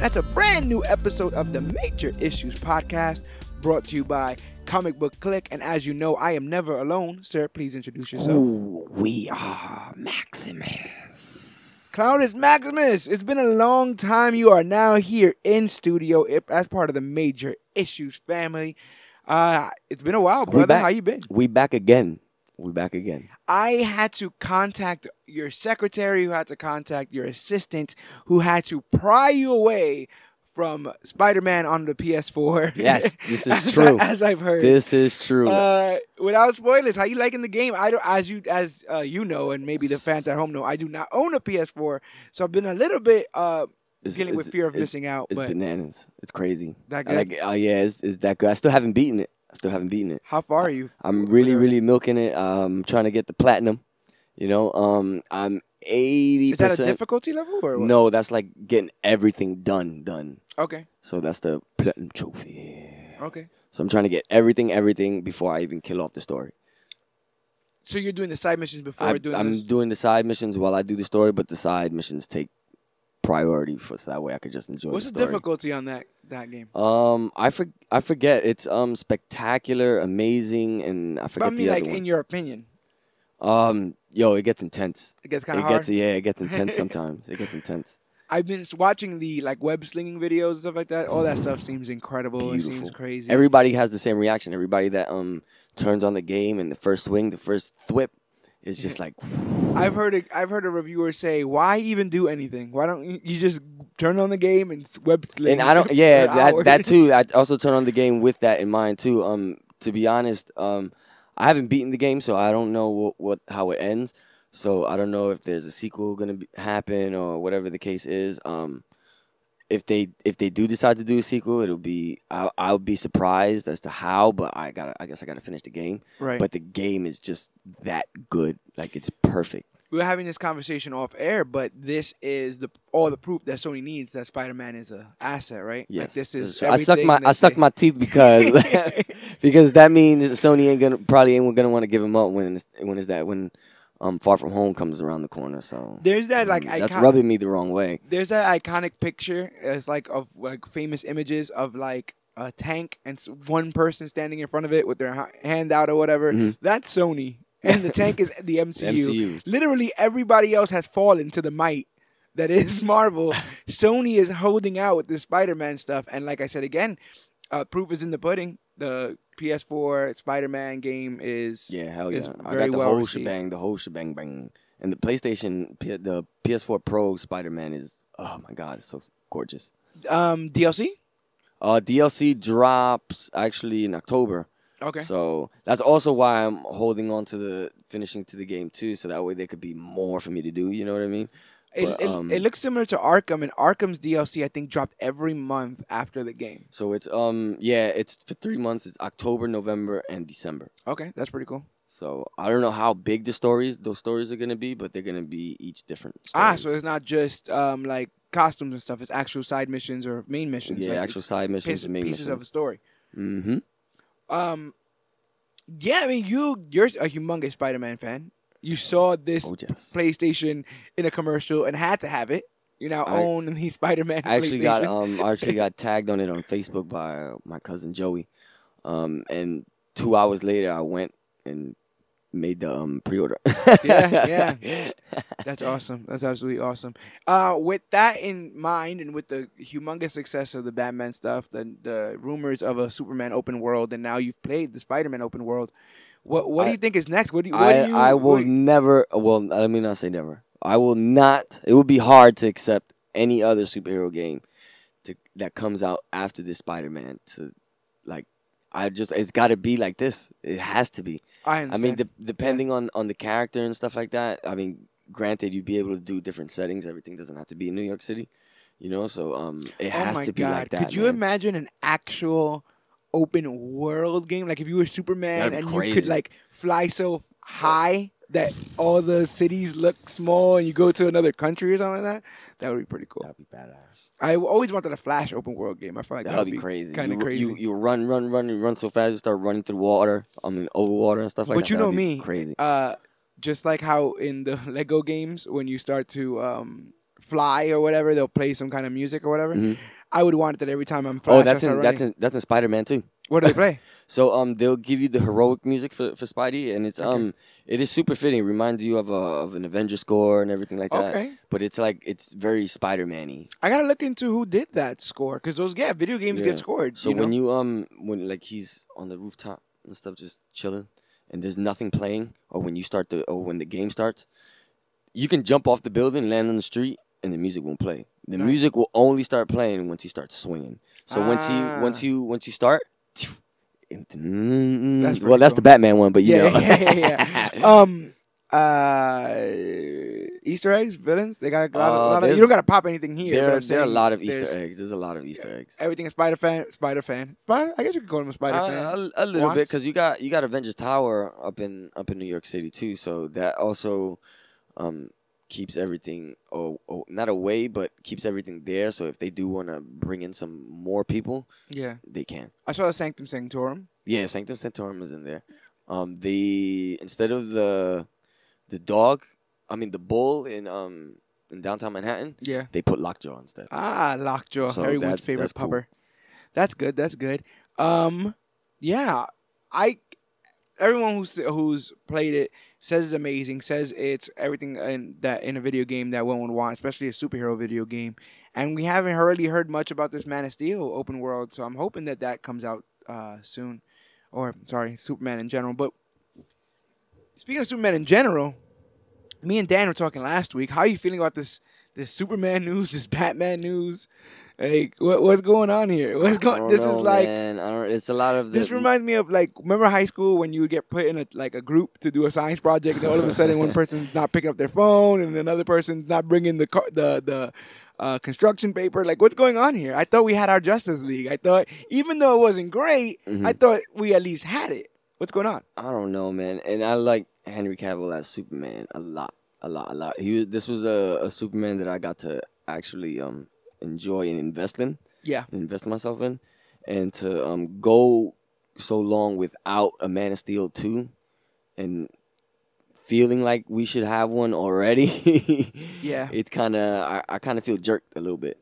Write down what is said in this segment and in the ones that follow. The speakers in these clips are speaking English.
that's a brand new episode of the Major Issues Podcast brought to you by ComicBook Clique. And as you know, I am never alone. Sir, please introduce yourself. Ooh, we are Maximus. Cloudus Maximus, it's been a long time. You are now here in studio as part of the Major Issues family. Uh, it's been a while, brother. How you been? We back again. We back again. I had to contact your secretary, who had to contact your assistant, who had to pry you away from Spider-Man on the PS4. Yes, this is as true. I, as I've heard. This is true. Uh, without spoilers, how you liking the game? I don't, as you as uh, you know, and maybe the fans at home know, I do not own a PS4, so I've been a little bit uh, It's- dealing with fear of missing out. it's But bananas. It's crazy. That I like. good? Oh yeah, it's, it's that good. I still haven't beaten it. I still haven't beaten it. how far are you? I'm really, really milking it. I'm trying to get the platinum. You know, um, I'm eighty Is that a difficulty level or what? No, that's like getting everything done, done. Okay. So that's the platinum trophy. Okay. So I'm trying to get everything, everything before I even kill off the story. So you're doing the side missions before I, doing I'm this? doing the side missions while I do the story, but the side missions take priority for so that way I could just enjoy What's the the difficulty on that that game? Um, I for, I forget. It's um spectacular, amazing, and I But forget I mean, the like other in your opinion, Um, yo, it gets intense. it gets kind of hard. gets yeah, it gets intense sometimes. It gets intense. I've been watching the like web slinging videos and stuff like that. All that stuff seems incredible. It seems crazy. Everybody has the same reaction. Everybody that um turns on the game and the first swing, the first thwip, is just like I've heard a, I've heard a reviewer say, "Why even do anything? Why don't you, you just turn on the game and web sling?" and I don't. Yeah, that that too. I also turn on the game with that in mind too. Um, to be honest, um, I haven't beaten the game, so I don't know what, what how it ends. So I don't know if there's a sequel gonna be, happen or whatever the case is. Um, if they if they do decide to do a sequel, it'll be I'll, I'll be surprised as to how. But I got I guess I gotta finish the game. Right. But the game is just that good. Like it's perfect. We were having this conversation off air, but this is the all the proof that Sony needs that Spider-Man is a asset, right? Yes, Like this is. I suck my I suck my teeth because because that means Sony ain't gonna probably ain't gonna want to give him up when it's, when is that when um Far From Home comes around the corner. So There's that like um, that's icon- rubbing me the wrong way. There's that iconic picture. It's like of like famous images of like a tank and one person standing in front of it with their hand out or whatever. Mhm. That's Sony, and the tank is the MCU. MCU. Literally everybody else has fallen to the might that is Marvel. Sony is holding out with the Spider-Man stuff, and like I said again, uh, proof is in the pudding. The PS4 Spider-Man game is Yeah, hell is yeah. I very got the well whole received. shebang, the whole shebang bang. And the PlayStation, P- the PS4 Pro Spider Man is oh my god, it's so gorgeous. um DLC. Uh, DLC drops actually in October. Okay. So that's also why I'm holding on to the finishing to the game too, so that way there could be more for me to do. You know what I mean? It, But, it, um, it looks similar to Arkham, and Arkham's DLC I think dropped every month after the game. So it's um yeah, it's for three months. It's October, November, and December. Okay, that's pretty cool. So I don't know how big the stories those stories are gonna be, but they're gonna be each different. Ah, so it's not just um like costumes and stuff. It's actual side missions or main missions. yeah, like actual side missions pieces, and main pieces of a story. Mm-hmm. Um, yeah, I mean you you're a humongous Spider-Man fan. You saw this Oh yes. PlayStation in a commercial and had to have it. You now I- own the Spider-Man. I actually got um I actually got tagged on it on Facebook by uh, my cousin Joey, um and two hours later I went and made the um pre-order. Yeah, yeah. That's awesome. That's absolutely awesome. Uh, with that in mind, and with the humongous success of the Batman stuff, the the rumors of a Superman open world, and now you've played the Spider-Man open world. What what do you think is next? What do you? What I do you I will what- never. Well, let me not say never. I will not. It would be hard to accept any other superhero game to that comes out after this Spider-Man. To like, I just it's got to be like this. It has to be. I I mean, de- depending on on the character and stuff like that. I mean, granted, you'd be able to do different settings. Everything doesn't have to be in New York City. You know, so um, it oh has to be god! like that. Could you man. imagine an actual open world game? Like if you were Superman and you could like fly so high that all the cities look small, and you go to another country or something like that. That would be pretty cool. That'd be badass. I always wanted a Flash open world game. I feel like That that would be crazy. Kind of you, crazy. You you run run run you run so fast you start running through water. I mean over water and stuff like but that. But you know That'd be me, Crazy. Uh, just like how in the Lego games when you start to um, fly or whatever, they'll play some kind of music or whatever. Mhm. I would want that every time I'm flying. Oh, that's in that's in that's in Spider Man too. What do they play? So um, they'll give you the heroic music for, for Spidey, and it's Okay. um, it is super fitting. It reminds you of a of an Avenger score and everything like that. Okay. But it's like it's very Spider Man-y. I gotta look into who did that score because those yeah video games Yeah. get scored. So you when you um when like he's on the rooftop and stuff just chilling and there's nothing playing or when you start the or when the game starts, you can jump off the building, land on the street, and the music won't play. The Nice. music will only start playing once he starts swinging. So once he Ah. once you once you start. That's well, that's the. Batman one, but you yeah, know. yeah, yeah, yeah. um, uh, Easter eggs, villains. They got a lot, of, Uh, lot of. You don't gotta pop anything here. but there, I'm there are a lot of Easter eggs. There's a lot of Easter eggs. Everything a Spider fan, Spider fan. Spider. I guess you could call him a Spider Uh, fan. a, a little bit because you got you got Avengers Tower up in up in New York City too, so that also um, keeps everything oh, oh, not away, but keeps everything there. So if they do want to bring in some more people, Yeah, they can. I saw the Sanctum Sanctorum. Yeah, Sanctum Sanctorum is in there. Um, the instead of the the dog, I mean the bull in um in downtown Manhattan, Yeah. they put Lockjaw instead. Ah, Lockjaw, So everyone's favorite that's cool. pupper. That's good. That's good. Um, yeah, I. Everyone who's who's played it says it's amazing. Says it's everything in that in a video game that one would want, especially a superhero video game. And we haven't really heard much about this Man of Steel open world, so I'm hoping that that comes out uh, soon. Or sorry, Superman in general. But speaking of Superman in general, me and Dan were talking last week. How are you feeling about this this Superman news, this Batman news? Like, what, what's going on here? What's going? This know, is like man. I don't, it's a lot of the, this reminds me of like remember high school when you would get put in a like a group to do a science project, and all of a sudden one person's not picking up their phone, and another person's not bringing the car, the the uh, construction paper. Like, what's going on here? I thought we had our Justice League. I thought even though it wasn't great, Mhm. I thought we at least had it. What's going on? I don't know, man. And I like Henry Cavill as Superman a lot, a lot, a lot. He was, this was a, a Superman that I got to actually um enjoy and invest in, Yeah, invest myself in, and to um go so long without a Man of Steel two, and feeling like we should have one already. yeah, it's kind of I, I kind of feel jerked a little bit,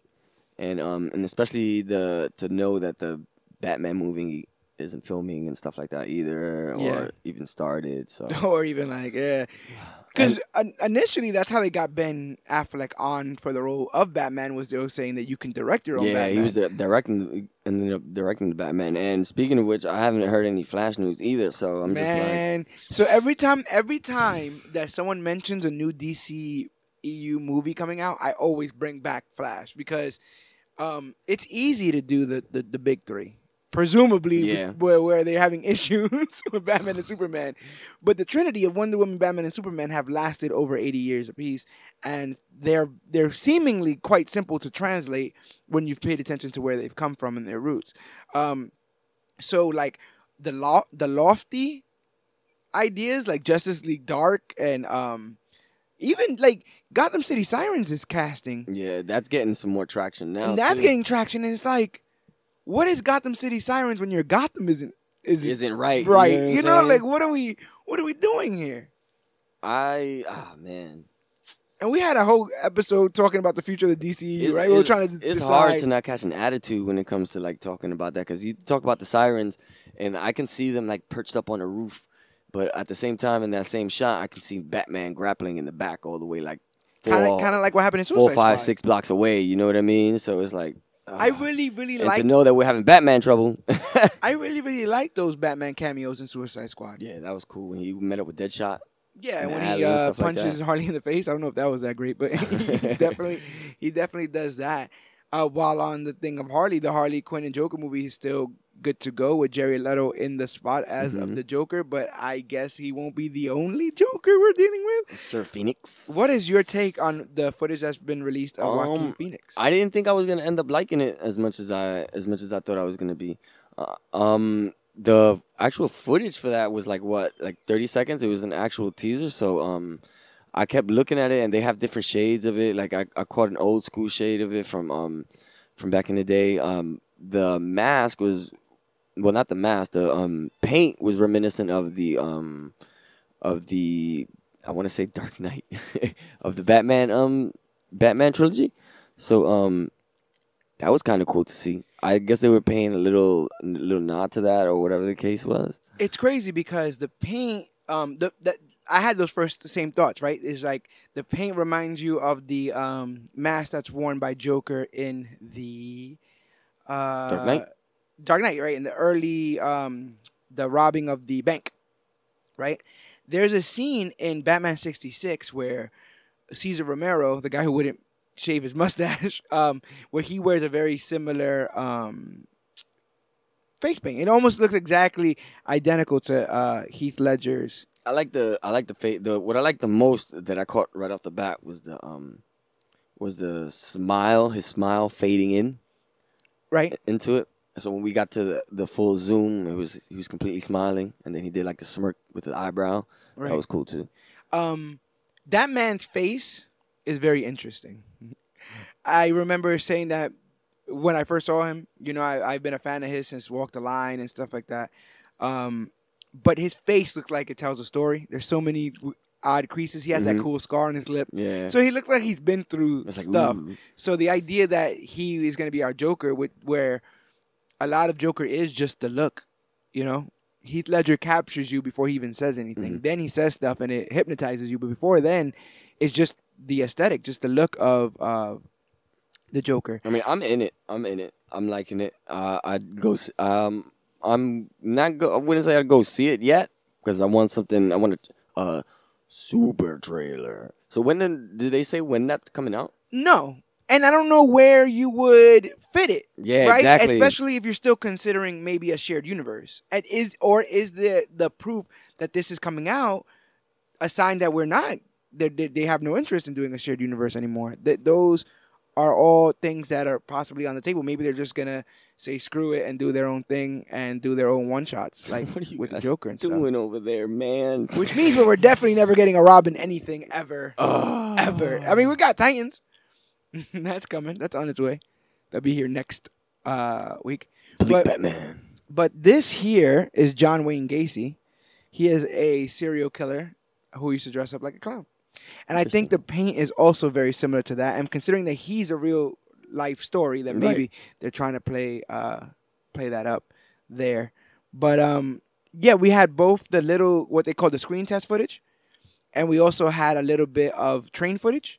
and um and especially the to know that the Batman movie isn't filming and stuff like that either, Yeah. or even started. So or even like yeah. Because initially, that's how they got Ben Affleck on for the role of Batman. Was they were saying that you can direct your own yeah, Batman. he was directing ended up directing the Batman. And speaking of which, I haven't heard any Flash news either. So I'm just like, Man, so every time, every time that someone mentions a new DC EU movie coming out, I always bring back Flash because um, it's easy to do the, the, the big three. Presumably, Yeah. where, where they're having issues with Batman and Superman, but the Trinity of Wonder Woman, Batman, and Superman have lasted over eighty years apiece, and they're they're seemingly quite simple to translate when you've paid attention to where they've come from and their roots. Um, so like the law the lofty ideas like Justice League Dark and um even like Gotham City Sirens is casting. yeah, that's getting some more traction now. and that's too. getting traction and it's like what is Gotham City Sirens when your Gotham isn't isn't, isn't right. right. You know, You know, like what are we what are we doing here? I ah man, And we had a whole episode talking about the future of the DCU, It's- right? We were trying to it's decide. hard to not catch an attitude when it comes to like talking about that because you talk about the sirens and I can see them like perched up on a roof, but at the same time in that same shot I can see Batman grappling in the back all the way like kind of kind of like what happened in four, five, Squad. six blocks away. You know what I mean? So it's like I ah. really really like to know that we're having Batman trouble. I really really like those Batman cameos in Suicide Squad. yeah, that was cool when he met up with Deadshot. Yeah, when he uh, stuff like punches. Harley in the face. I don't know if that was that great, but he definitely he definitely does that. Uh, while on the thing of Harley, the Harley Quinn and Joker movie is still good to go with Jared Leto in the spot as of Mhm. the Joker, but I guess he won't be the only Joker we're dealing with. Sir Phoenix. What is your take on the footage that's been released of Joaquin Um, Phoenix? I didn't think I was gonna end up liking it as much as I as much as I thought I was gonna be. Uh, um, the actual footage for that was like what, like thirty seconds. It was an actual teaser, so um, I kept looking at it, and they have different shades of it. Like I, I caught an old school shade of it from um, from back in the day. Um, the mask was, well, not the mask. The um paint was reminiscent of the um, of the I want to say Dark Knight of the Batman um Batman trilogy. So um that was kind of cool to see. I guess they were paying a little little nod to that or whatever the case was. It's crazy because the paint, um, the that I had those first the same thoughts. Right, is like the paint reminds you of the um mask that's worn by Joker in the uh, Dark Knight? Dark Knight, right? In the early um the robbing of the bank, right? There's a scene in Batman '66 where Cesar Romero, the guy who wouldn't shave his mustache, um, where he wears a very similar um, face paint. It almost looks exactly identical to uh, Heath Ledger's. I like the I like the fa- the what I like the most that I caught right off the bat was the um was the smile, his smile fading in Right? into it. So when we got to the, the full zoom, it was he was completely smiling, and then he did like the smirk with the eyebrow. Right. That was cool too. Um, that man's face is very interesting. I remember saying that when I first saw him. You know, I, I've been a fan of his since Walk the Line and stuff like that. Um, but his face looks like it tells a story. There's so many odd creases. He has that Mhm. cool scar on his lip. Yeah. So he looks like he's been through It's stuff. ooh. So the idea that he is going to be our Joker, with where a lot of Joker is just the look, you know. Heath Ledger captures you before he even says anything. Mm-hmm. Then he says stuff and it hypnotizes you. But before then, it's just the aesthetic, just the look of uh, the Joker. I mean, I'm in it. I'm in it. I'm liking it. Uh, I'd go. Um, I'm not. Go, I wouldn't say I'd go see it yet because I want something. I want a uh, super trailer. So when did, did they say when that's coming out? No. And I don't know where you would fit it. Yeah, right? exactly. Especially if you're still considering maybe a shared universe. And is or is the the proof that this is coming out a sign that we're not they they have no interest in doing a shared universe anymore. That those are all things that are possibly on the table. Maybe they're just gonna say screw it and do their own thing and do their own one shots like What are you with the Joker and stuff. doing over there, man? Which means we're definitely never getting a Robin anything ever. Oh. Ever. I mean we got Titans. That's coming. That's on its way. That'll be here next uh week. Bleak But- Batman. But this here is John Wayne Gacy. He is a serial killer who used to dress up like a clown. And I think the paint is also very similar to that. And considering that he's a real life story, that maybe Right. they're trying to play uh play that up there. But um yeah, we had both the little what they call the screen test footage, and we also had a little bit of train footage.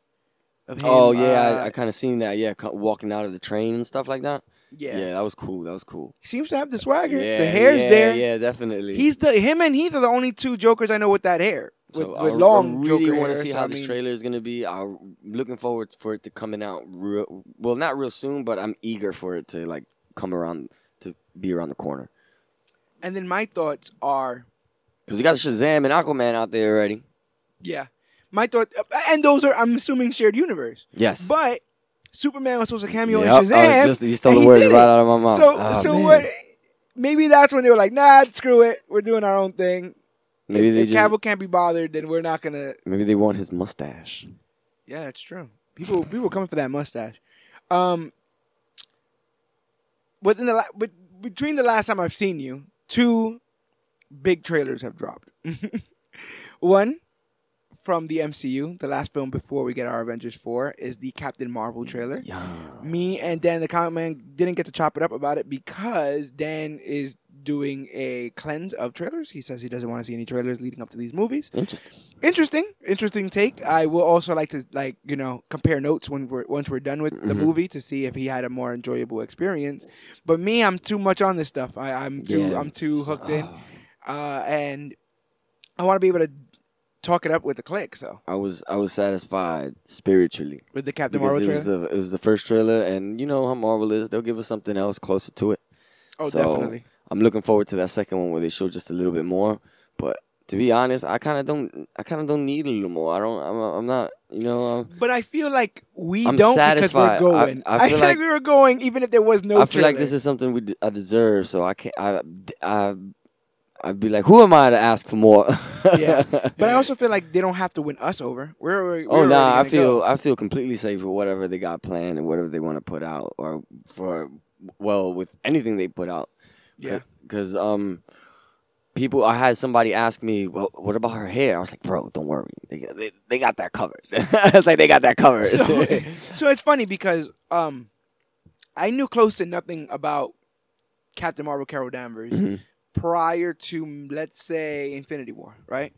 Of him, oh yeah, uh, I, I kind of seen that. Yeah, co- walking out of the train and stuff like that. yeah. Yeah, that was cool. That was cool. He seems to have the swagger. Yeah, the hair's yeah, there. Yeah, definitely. He's the him and Heath are the only two Jokers I know with that hair, with, So with I, long I really want to see so how I this mean- trailer is gonna be. I'm looking forward for it to coming out real. Well, not real soon, but I'm eager for it to like come around to be around the corner. And then my thoughts are, Cause we got Shazam and Aquaman out there already. yeah, my thought, and those are I'm assuming shared universe, Yes, but Superman was supposed to cameo Yep, in was Shazam. just- you stole the he words right out of my mouth. So, Oh, so man. what? Maybe that's when they were like, "Nah, screw it. We're doing our own thing. Maybe they if just Cavill can't be bothered, then we're not gonna." maybe they want his mustache. Yeah, that's true. People, people coming for that mustache. Um, within the la- but between the last time I've seen you, two big trailers have dropped. One from the MCU, the last film before we get our Avengers four, is the Captain Marvel trailer. Yeah. Me and Dan, the comic man, didn't get to chop it up about it because Dan is doing a cleanse of trailers. He says he doesn't want to see any trailers leading up to these movies Interesting. interesting interesting take i will also like to like you know compare notes when we're once we're done with the Mhm. movie to see if he had a more enjoyable experience but me i'm too much on this stuff I, i'm too Yeah. i'm too hooked in Oh. uh and i want to be able to talk it up with the Clique so I was I was satisfied spiritually with the captain marvel it was trailer the it was the first trailer, and you know how Marvel is. They'll give us something else closer to it. oh so, definitely I'm looking forward to that second one where they show just a little bit more. But to be honest, I kind of don't. I kind of don't need a little more. I don't. I'm. I'm not. You know. um, but i feel like we I'm don't satisfied. because we're going I- I i, feel feel like- like we were going even if there was no I feel like this is something we d- I deserve. So I can't. I. I. I'd be like, who am I to ask for more? yeah but i also feel like they don't have to win us over we're, we're oh we're nah, I feel go. I feel completely safe with whatever they got planned and whatever they want to put out, or for well with anything they put out. Yeah. because um, people, I had somebody ask me, "Well, what about her hair?" I was like, "Bro, don't worry, they they, they got that covered." it's like they got that covered. so, so it's funny because um, I knew close to nothing about Captain Marvel Carol Danvers Mhm. Prior to let's say Infinity War, right?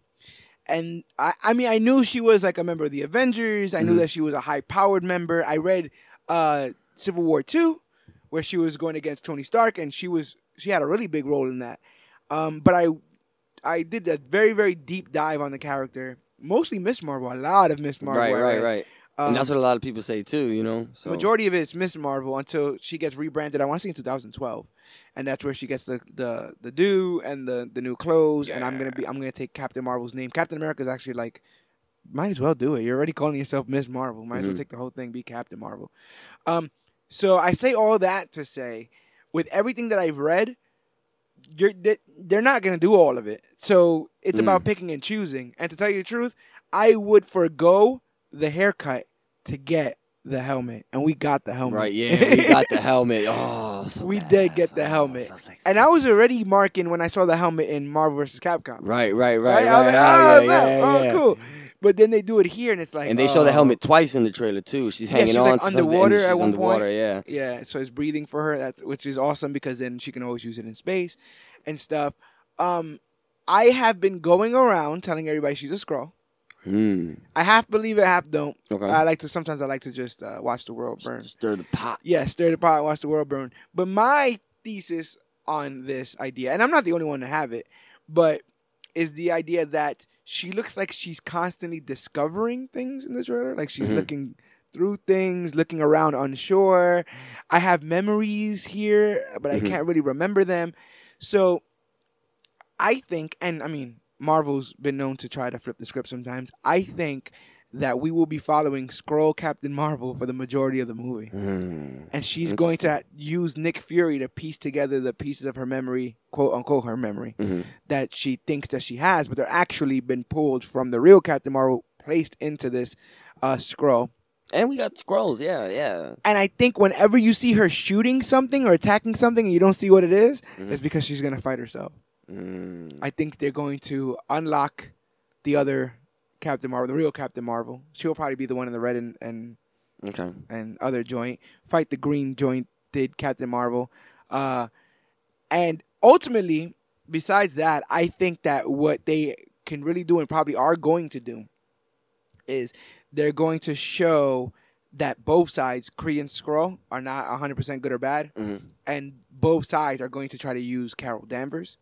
And I, I mean, I knew she was like a member of the Avengers. I knew Mhm. that she was a high-powered member. I read uh, Civil War Two, where she was going against Tony Stark, and she was she had a really big role in that. Um, but I, I did a very very deep dive on the character, mostly Ms. Marvel, a lot of Ms. Marvel. right, I right, right. Um, and that's what a lot of people say too. You know, so Majority of it's Ms. Marvel until she gets rebranded. I want to say in 2012, and that's where she gets the the the do and the the new clothes. And I'm gonna be I'm gonna take Captain Marvel's name. Captain America is actually like, might as well do it. You're already calling yourself Ms. Marvel. Might as well Mhm. take the whole thing. Be Captain Marvel. Um, so I say all that to say, with everything that I've read, you're they- they're not gonna do all of it. So it's Mm. about picking and choosing. And to tell you the truth, I would forego the haircut to get the helmet, and we got the helmet. right, yeah, we got the helmet. Oh, so We bad. did get the Oh, helmet. so and I was already marking when I saw the helmet in Marvel vs. Capcom. right, right, right, Right? right. I was like, oh, oh, yeah, that- yeah, oh, cool. But then they do it here, and it's like, And they show the oh. helmet twice in the trailer too. She's Yeah, hanging she's, on like, to something, and underwater at one underwater, point. Yeah. Yeah, so it's breathing for her. That's which is awesome because then she can always use it in space and stuff. Um, I have been going around telling everybody she's a Skrull. Hmm. I half believe it, half don't. Okay. I like to sometimes I like to just uh, watch the world burn. Stir the pot. Yeah, stir the pot, watch the world burn. But my thesis on this idea, and I'm not the only one to have it, but is the idea that she looks like she's constantly discovering things in the trailer. Like she's Mhm. looking through things, looking around unsure. I have memories here, but I Mhm. can't really remember them. So I think, and I mean, Marvel's been known to try to flip the script sometimes. I think that we will be following Skrull Captain Marvel for the majority of the movie Hmm. and she's going to use Nick Fury to piece together the pieces of her memory, quote unquote, her memory Mhm. that she thinks that she has, but they're actually been pulled from the real Captain Marvel, placed into this uh, Skrull. And we got Skrulls. Yeah, yeah. And I think whenever you see her shooting something or attacking something and you don't see what it is, Mhm. it's because she's gonna fight herself. Mm. I think they're going to unlock the other Captain Marvel, the real Captain Marvel. She'll probably be the one in the red and, and Okay. and other joint, fight the green jointed Captain Marvel. Uh, and ultimately, besides that, I think that what they can really do and probably are going to do is they're going to show that both sides, Kree and Skrull, are not 100% good or bad. Mhm. And both sides are going to try to use Carol Danvers.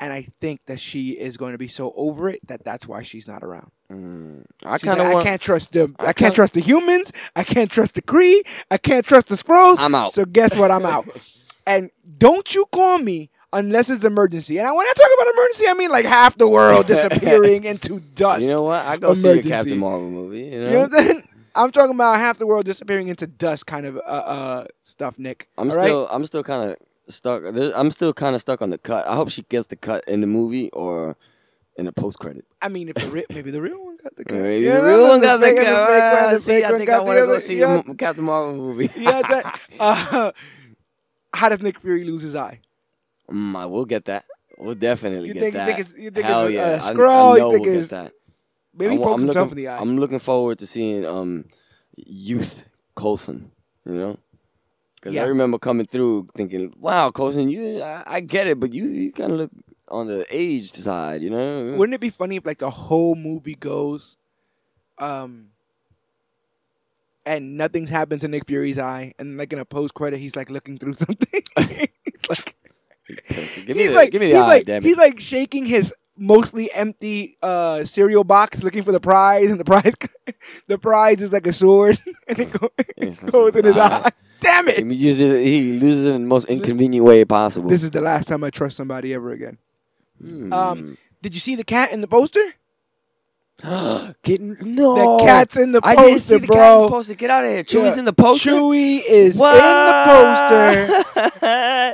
And I think that she is going to be so over it that that's why she's not around. Mm. I kind like, of I can't trust the I, I can't trust the humans. I can't trust the Kree. I can't trust the Skrulls. I'm out. So guess what? I'm out. and don't you call me unless it's emergency. And when I talk about emergency, I mean like half the world disappearing into dust. You know what? I go see a Emergency. Captain Marvel movie. You know. You know what I'm saying? I'm talking about half the world disappearing into dust kind of uh, uh stuff, Nick. I'm All right? still. I'm still kind of stuck. I'm still kind of stuck on the cut. I hope she gets the cut in the movie or in the post credit. I mean, if the re- maybe the real one got the cut. Maybe Yeah, the real one got the fake cut. the the See, I think I want to go see yeah. a Captain Marvel movie. yeah, that. Uh, how does Nick Fury lose his eye? Mm, I will get that. We'll definitely You get think- you that. think it's- you think Hell it's a- yeah. a I- Skrull? I, You know think we'll it's- get that. Maybe he I, pokes himself looking, in the eye. I'm looking forward to seeing um youth Coulson. You know, because Yeah. I remember coming through thinking, "Wow, Coulson, you I, I get it, but you you kind of look on the aged side." You know, Wouldn't it be funny if like the whole movie goes, um, and nothing's happened to Nick Fury's eye, and like in a post credit, he's like looking through something. he's like, give me he's the, like, give me he's the eye, like, damn he's like shaking his mostly empty uh cereal box, looking for the prize, and the prize, the prize is like a sword, and it, go, it goes in his eye. eye. Damn it! He uses it. He loses it in the most inconvenient way possible. This is the last time I trust somebody ever again. Hmm. Um, did you see the cat in the poster? Getting no. The cat's in the I didn't see poster, the bro. cat in the poster. Get out of here. Chewie's in the poster. Chewie is What? in the poster,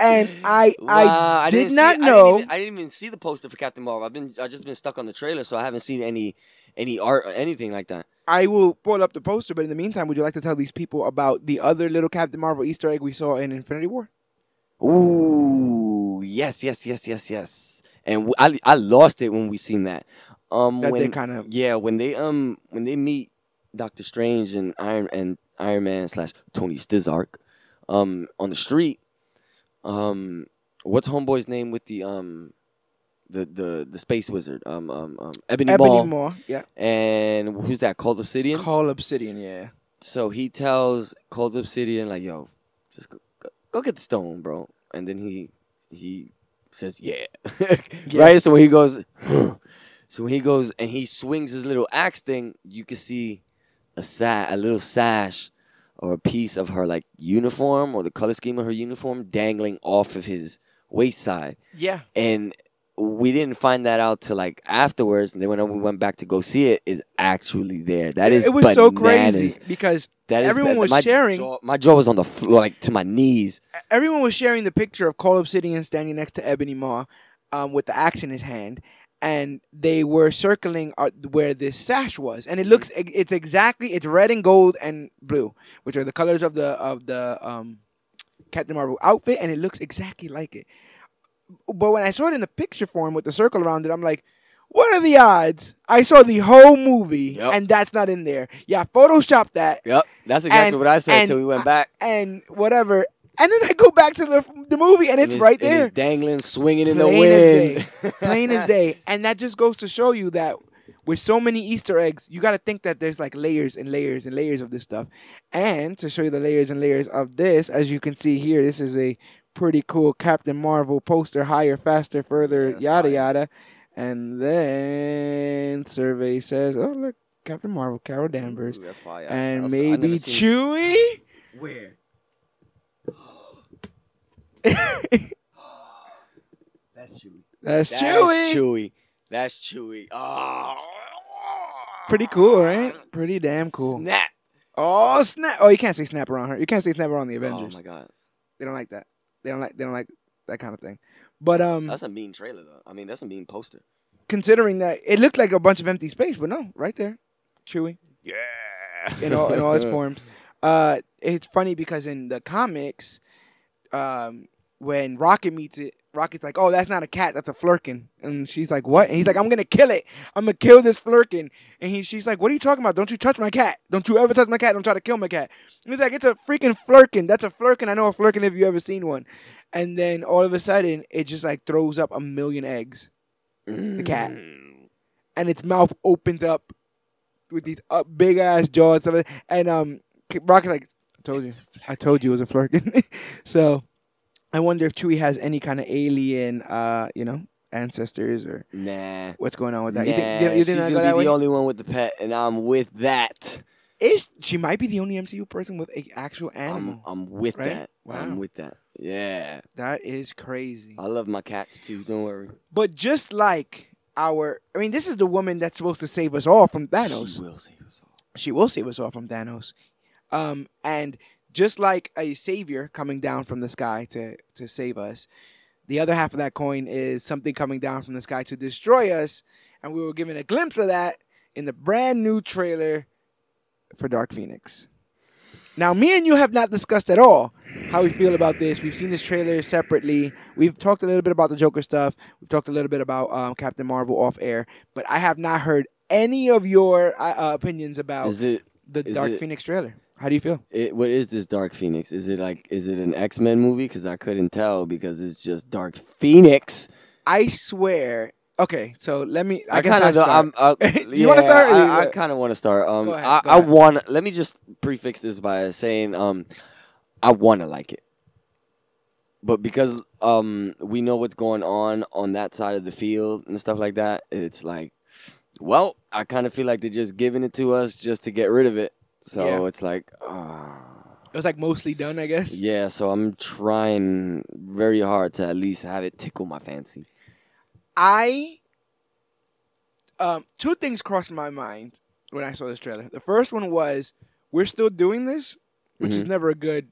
and I Wow, I, didn't did not see, I know. didn't, even, I didn't even see the poster for Captain Marvel. I've been I just been stuck on the trailer, so I haven't seen any any art or anything like that. I will pull up the poster, but in the meantime, would you like to tell these people about the other little Captain Marvel Easter egg we saw in Infinity War? Ooh, yes, yes, yes, yes, yes. and w- I I lost it when we seen that. Um, That they kinda- yeah when they um when they meet Doctor Strange and Iron and Iron Man slash Tony Stizark, um on the street, um what's homeboy's name with the um the the the space wizard um um, um Ebony, Ebony Maw Maw, yeah. and who's that Cold Obsidian? Cull Obsidian, yeah. So he tells Cold Obsidian like, "Yo, just go, go, go get the stone, bro." And then he he says, "Yeah." right. So when he goes, so when he goes and he swings his little axe thing, you can see a sa- a little sash or a piece of her like uniform or the color scheme of her uniform dangling off of his waist side, Yeah. and. We didn't find that out till like afterwards, and then when we went back to go see it, is actually there. That is it was so crazy because That is Everyone was my sharing- Jaw, my jaw was on the floor, like to my knees. everyone was sharing the picture of Cull Obsidian standing next to Ebony Maw um, with the axe in his hand. And they were circling uh, where this sash was, and it looks it's exactly it's red and gold and blue, which are the colors of the of the um, Captain Marvel outfit, and it looks exactly like it. But when I saw it in the picture form with the circle around it, I'm like, what are the odds? I saw the whole movie, Yep. and that's not in there. Yeah, Photoshop that, Yep, that's exactly And- what I said until we went back. and whatever. And then I go back to the the movie, and it's And right there, it's dangling, swinging in the wind. as day, plain as day. And that just goes to show you that with so many Easter eggs, you got to think that there's like layers and layers and layers of this stuff. And to show you the layers and layers of this, as you can see here, this is a pretty cool Captain Marvel poster, higher, faster, further, Yeah, yada fire. yada. And then survey says, "Oh look, Captain Marvel, Carol Danvers." Ooh, that's fire. I- and I was- I maybe never seen- Chewie. Where? That's Chewie. That's, Chewie. That's Chewie. Chewy. That's Chewie. Oh. Pretty cool, right? Pretty damn cool. Snap. Oh snap! Oh, you can't say snap around her. You can't say snap around the Avengers. Oh my god, They don't like that. They don't like. They don't like that kind of thing. But um, that's a mean trailer though. I mean, that's a mean poster. considering that it looked like a bunch of empty space, but no, right there, Chewie. Yeah. in all in all its forms. Uh, it's funny because in the comics, um, when Rocket meets it, Rocket's like, "Oh, that's not a cat, that's a Flerken," and she's like, "What?" And he's like, "I'm gonna kill it. I'm gonna kill this Flerken." And he, she's like, "What are you talking about? Don't you touch my cat? Don't you ever touch my cat? Don't try to kill my cat." And he's like, "It's a freaking Flerken. That's a Flerken. I know a Flerken if you ever seen one." And then all of a sudden, it just like throws up a million eggs, The cat. and its mouth opens up with these up big ass jaws. And um, Rocket's like, "I told you, I told you it was a Flerken." so, I wonder if Chewie has any kind of alien, uh, you know, ancestors or Nah. what's going on with that. Nah, you think, you, you she's gonna go be way? the only one with the pet, and I'm with that. Is she might be the only MCU person with a actual animal? I'm, I'm with right? that. Wow. I'm with that. Yeah. that is crazy. I love my cats too. Don't worry. But just like our, I mean, this is the woman that's supposed to save us all from Thanos. She will save us all. she will save us all from Thanos. Um, and just like a savior coming down from the sky to to save us, the other half of that coin is something coming down from the sky to destroy us. And we were given a glimpse of that in the brand new trailer for Dark Phoenix. Now, me and you have not discussed at all how we feel about this. We've seen this trailer separately. We've talked a little bit about the Joker stuff. We've talked a little bit about um, Captain Marvel off air, but I have not heard any of your uh, opinions about Is it, the Dark it- Phoenix trailer. How do you feel? it? What is this Dark Phoenix? Is it like? Is it an X Men movie? Because I couldn't tell because it's just Dark Phoenix. I swear. Okay, so let me. I, I, kind of. I'm. Uh, you wanna start I, I kind of want to start. Um, Go ahead, I, I want. Let me just prefix this by saying, um, I want to like it, but because um we know what's going on on that side of the field and stuff like that, it's like, well, I kind of feel like they're just giving it to us just to get rid of it. So Yeah. it's like, ah. it was like mostly done, I guess. Yeah, so I'm trying very hard to at least have it tickle my fancy. I um two things crossed my mind when I saw this trailer. The first one was we're still doing this, which is never a good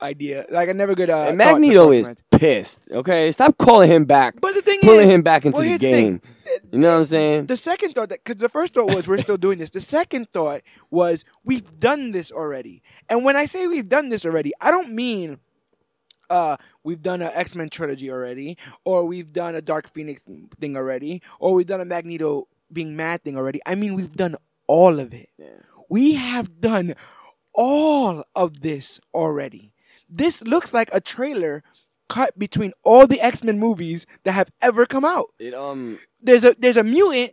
idea. Like a never good. Uh, and thought to Magneto cross is mind. Pissed. Okay, stop calling him back, But the thing pulling is, him back into well, the game. You know what I'm saying? The second thought that because the first thought was we're still doing this. The second thought was we've done this already. And when I say we've done this already, I don't mean uh, we've done an X Men trilogy already, or we've done a Dark Phoenix thing already, or we've done a Magneto being mad thing already. I mean, we've done all of it. Yeah. We have done all of this already. This looks like a trailer cut between all the X Men movies that have ever come out. It um There's a there's a mutant,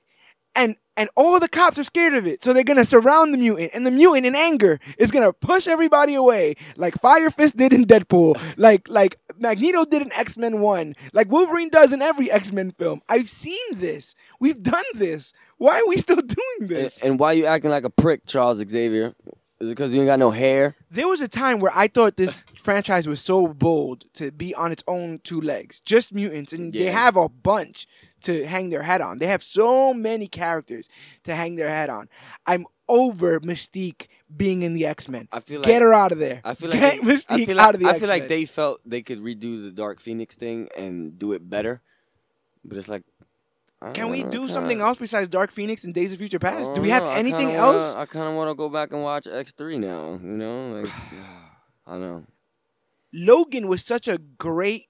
and and all the cops are scared of it, so they're gonna surround the mutant, and the mutant in anger is gonna push everybody away, like Fire Fist did in Deadpool, like like Magneto did in X Men One, like Wolverine does in every X Men film. I've seen this. We've done this. Why are we still doing this? and why are you acting like a prick, Charles Xavier? Is it because you ain't got no hair? There was a time where I thought this franchise was so bold to be on its own two legs, just mutants, and they have a bunch to hang their head on. They have so many characters to hang their head on. I'm over Mystique being in the X Men. I feel like Get her out of there. I feel like Get they, Mystique I feel out of the I feel like they felt they could redo the Dark Phoenix thing and do it better, but it's like. I Can we know, do kinda- something else besides Dark Phoenix and Days of Future Past? Do we have know, I anything else? Wanna, I kind of want to go back and watch X three now. You know, like I don't know. Logan was such a great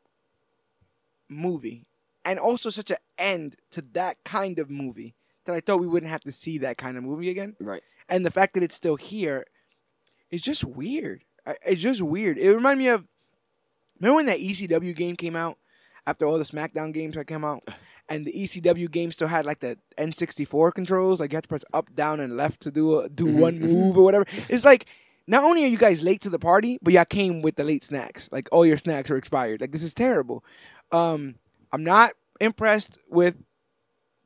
movie and also such an end to that kind of movie that I thought we wouldn't have to see that kind of movie again. Right. And the fact that it's still here is just weird. It's just weird. It reminded me of remember when that ECW game came out after all the SmackDown games that came out, and the ECW game still had like the N64 controls, like you had to press up, down, and left to do a, do Mhm, one move or whatever. It's like not only are you guys late to the party, but y'all came with the late snacks. Like all your snacks are expired. Like this is terrible. Um, I'm not impressed with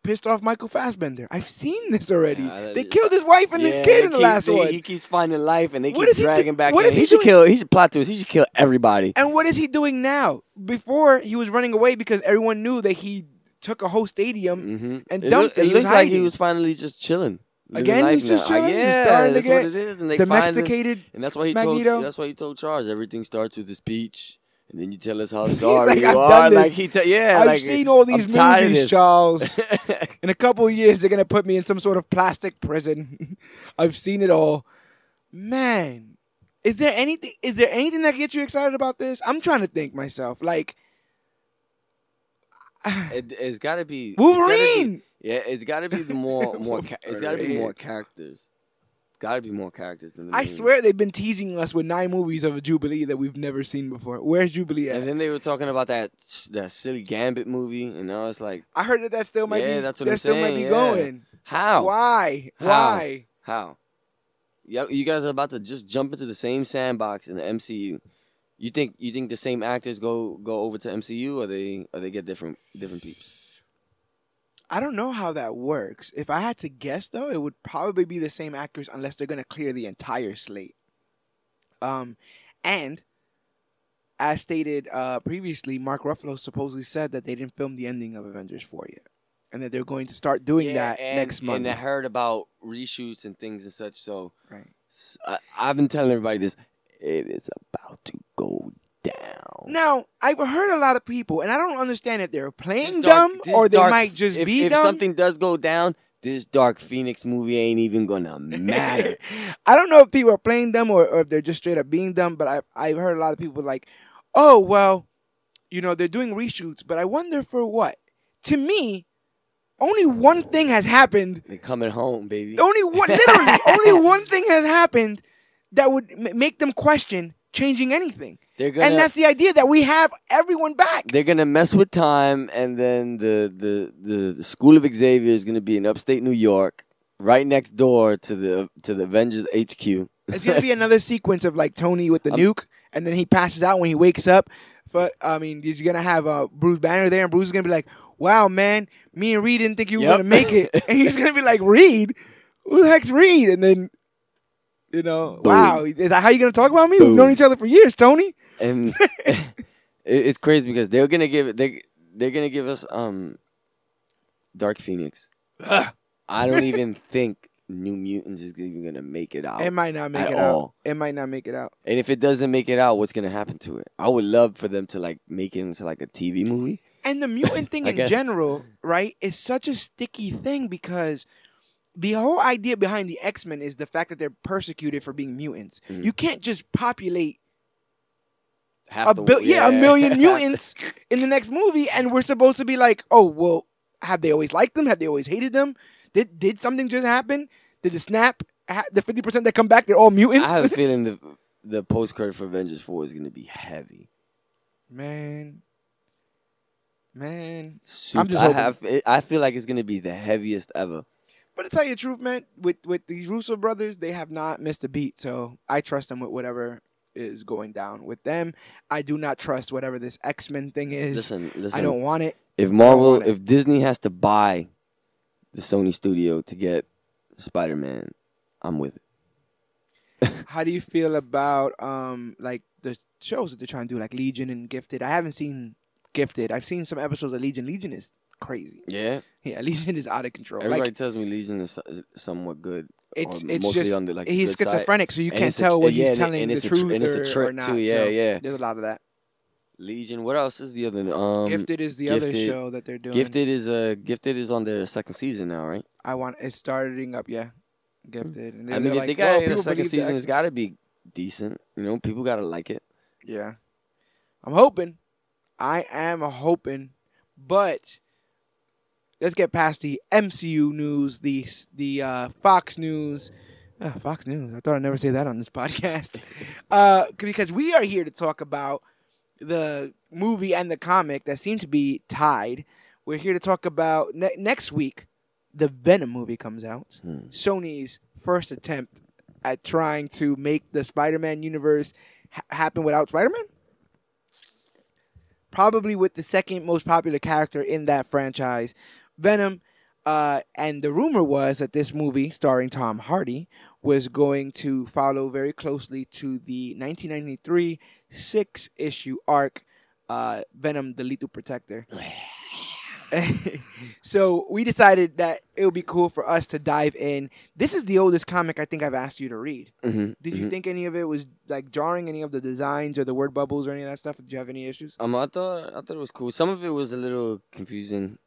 pissed off Michael Fassbender. I've seen this already. Yeah, they killed his wife and his kid in the keep- last they- one. He keeps finding life, and they What keep he do- dragging back what is he He should kill. He should plot twist. He should kill everybody. And what is he doing now? Before he was running away because everyone knew that he took a whole stadium. hmm and it, dumped look- it. it looks like he was finally just chilling. Again, he's just now. chilling? Yeah, that's get what it is. And they find Domesticated. and that's why he Magneto. told. That's why he told Charles everything starts with a speech, and then you tell us how sorry like, you "I've are. Like he, yeah, I've like, seen all these I'm movies. Charles. In a couple of years, they're gonna put me in some sort of plastic prison. I've seen it all. Man, is there anything? Is there anything that gets you excited about this? I'm trying to think myself. Like it, it's got to be gotta be- Wolverine. yeah, it's got to be the more more. Ca- it's got to be more characters. Got to be more characters than the I swear they've been teasing us with nine movies of a Jubilee that we've never seen before. Where's Jubilee at? And then they were talking about that that silly Gambit movie, and now it's like, I heard that that still might Yeah, be. that's what that I'm still might be yeah. going. how? Why? How? Why? How? Yeah, you guys are about to just jump into the same sandbox in the MCU. You think you think the same actors go go over to MCU, or they or they get different different peeps? I don't know how that works. If I had to guess, though, it would probably be the same actors unless they're gonna clear the entire slate. Um, and as stated uh, previously, Mark Ruffalo supposedly said that they didn't film the ending of Avengers four yet, and that they're going to start doing that and, next month. And I heard about reshoots and things and such. So right. I, have been telling everybody this. It is about to go down. Now, I've heard a lot of people, and I don't understand if they're playing dark- dumb or they dark- might just if, be if dumb. something does go down, this Dark Phoenix movie ain't even gonna matter. I don't know if people are playing dumb or, or if they're just straight up being dumb, but I've, I've heard a lot of people like, oh well, you know they're doing reshoots, but I wonder for what. To me, only one thing has happened. They're coming home, baby. Only one, literally, only one thing has happened that would m- make them question changing anything, They're gonna, and that's the idea that we have everyone back. they're gonna mess with time, and then the, the the the School of Xavier is gonna be in upstate New York, right next door to the to the Avengers HQ. It's gonna be another sequence of like Tony with the I'm- nuke, and then he passes out when he wakes up. For I mean, you're gonna have uh, Bruce Banner there, and Bruce is gonna be like, "Wow, man, me and Reed didn't think you were Yep. gonna make it," and he's gonna be like, "Reed, who the heck's Reed?" And then, you know, Boom. wow, is that how you gonna talk about me? We've known each other for years, Tony. and it's crazy because they're gonna give it they they're gonna give us um Dark Phoenix. I don't even think New Mutants is even gonna make it out. It might not make it all. out. It might not make it out. and if it doesn't make it out, what's gonna happen to it? I would love for them to like make it into like a TV movie. And the mutant thing in guess. general, right, is such a sticky thing because the whole idea behind the X Men is the fact that they're persecuted for being mutants. Mm. You can't just populate half a the bil- yeah, a million mutants in the next movie, and we're supposed to be like, oh well, have they always liked them? Have they always hated them? Did did something just happen? Did the snap? Ha- the fifty percent that come back, they're all mutants. I have a feeling the the post credit for Avengers Four is gonna be heavy. man, man. Super, just I have. I feel like it's gonna be the heaviest ever. But to tell you the truth, man, with with these Russo brothers, they have not missed a beat. So I trust them with whatever is going down with them. I do not trust whatever this X Men thing is. Listen, listen. I don't want it. If Marvel, if Disney has to buy the Sony studio to get Spider Man, I'm with it. How do you feel about um like the shows that they're trying to do, like Legion and Gifted? I haven't seen Gifted. I've seen some episodes of Legion. Legion is crazy. Yeah, Yeah, Legion is out of control. everybody like tells me Legion is, somewhat good. it's it's mostly just on the, like, he's good side. schizophrenic, so you And can't a- tell what yeah, he's telling and the it's a truth tr- and it's a trick or not. too, yeah, so yeah. There's a lot of that. Legion. What else is the other? Um, Gifted is the other show that they're doing. Gifted is uh Gifted is on their second season now, right? I want it's starting up. Yeah, Gifted. And I they're mean, if like, they got it in the second season, it's got to be decent. You know, people got to like it. Yeah. I'm hoping. I am hoping. But let's get past the MCU news, the the uh, Fox News. Uh, Fox News. I thought I'd never say that on this podcast. uh, because we are here to talk about the movie and the comic that seem to be tied. We're here to talk about ne- next week. The Venom movie comes out. Hmm. Sony's first attempt at trying to make the Spider-Man universe ha- happen without Spider-Man. Probably with the second most popular character in that franchise, Venom. Uh, and the rumor was that this movie, starring Tom Hardy, was going to follow very closely to the 1993 six-issue arc, uh, Venom: The Lethal Protector. so we decided that it would be cool for us to dive in. This is the oldest comic I think I've asked you to read. Mm-hmm. Did you think any of it was like jarring? Any of the designs or the word bubbles or any of that stuff? Did you have any issues? Um, I thought I thought it was cool. Some of it was a little confusing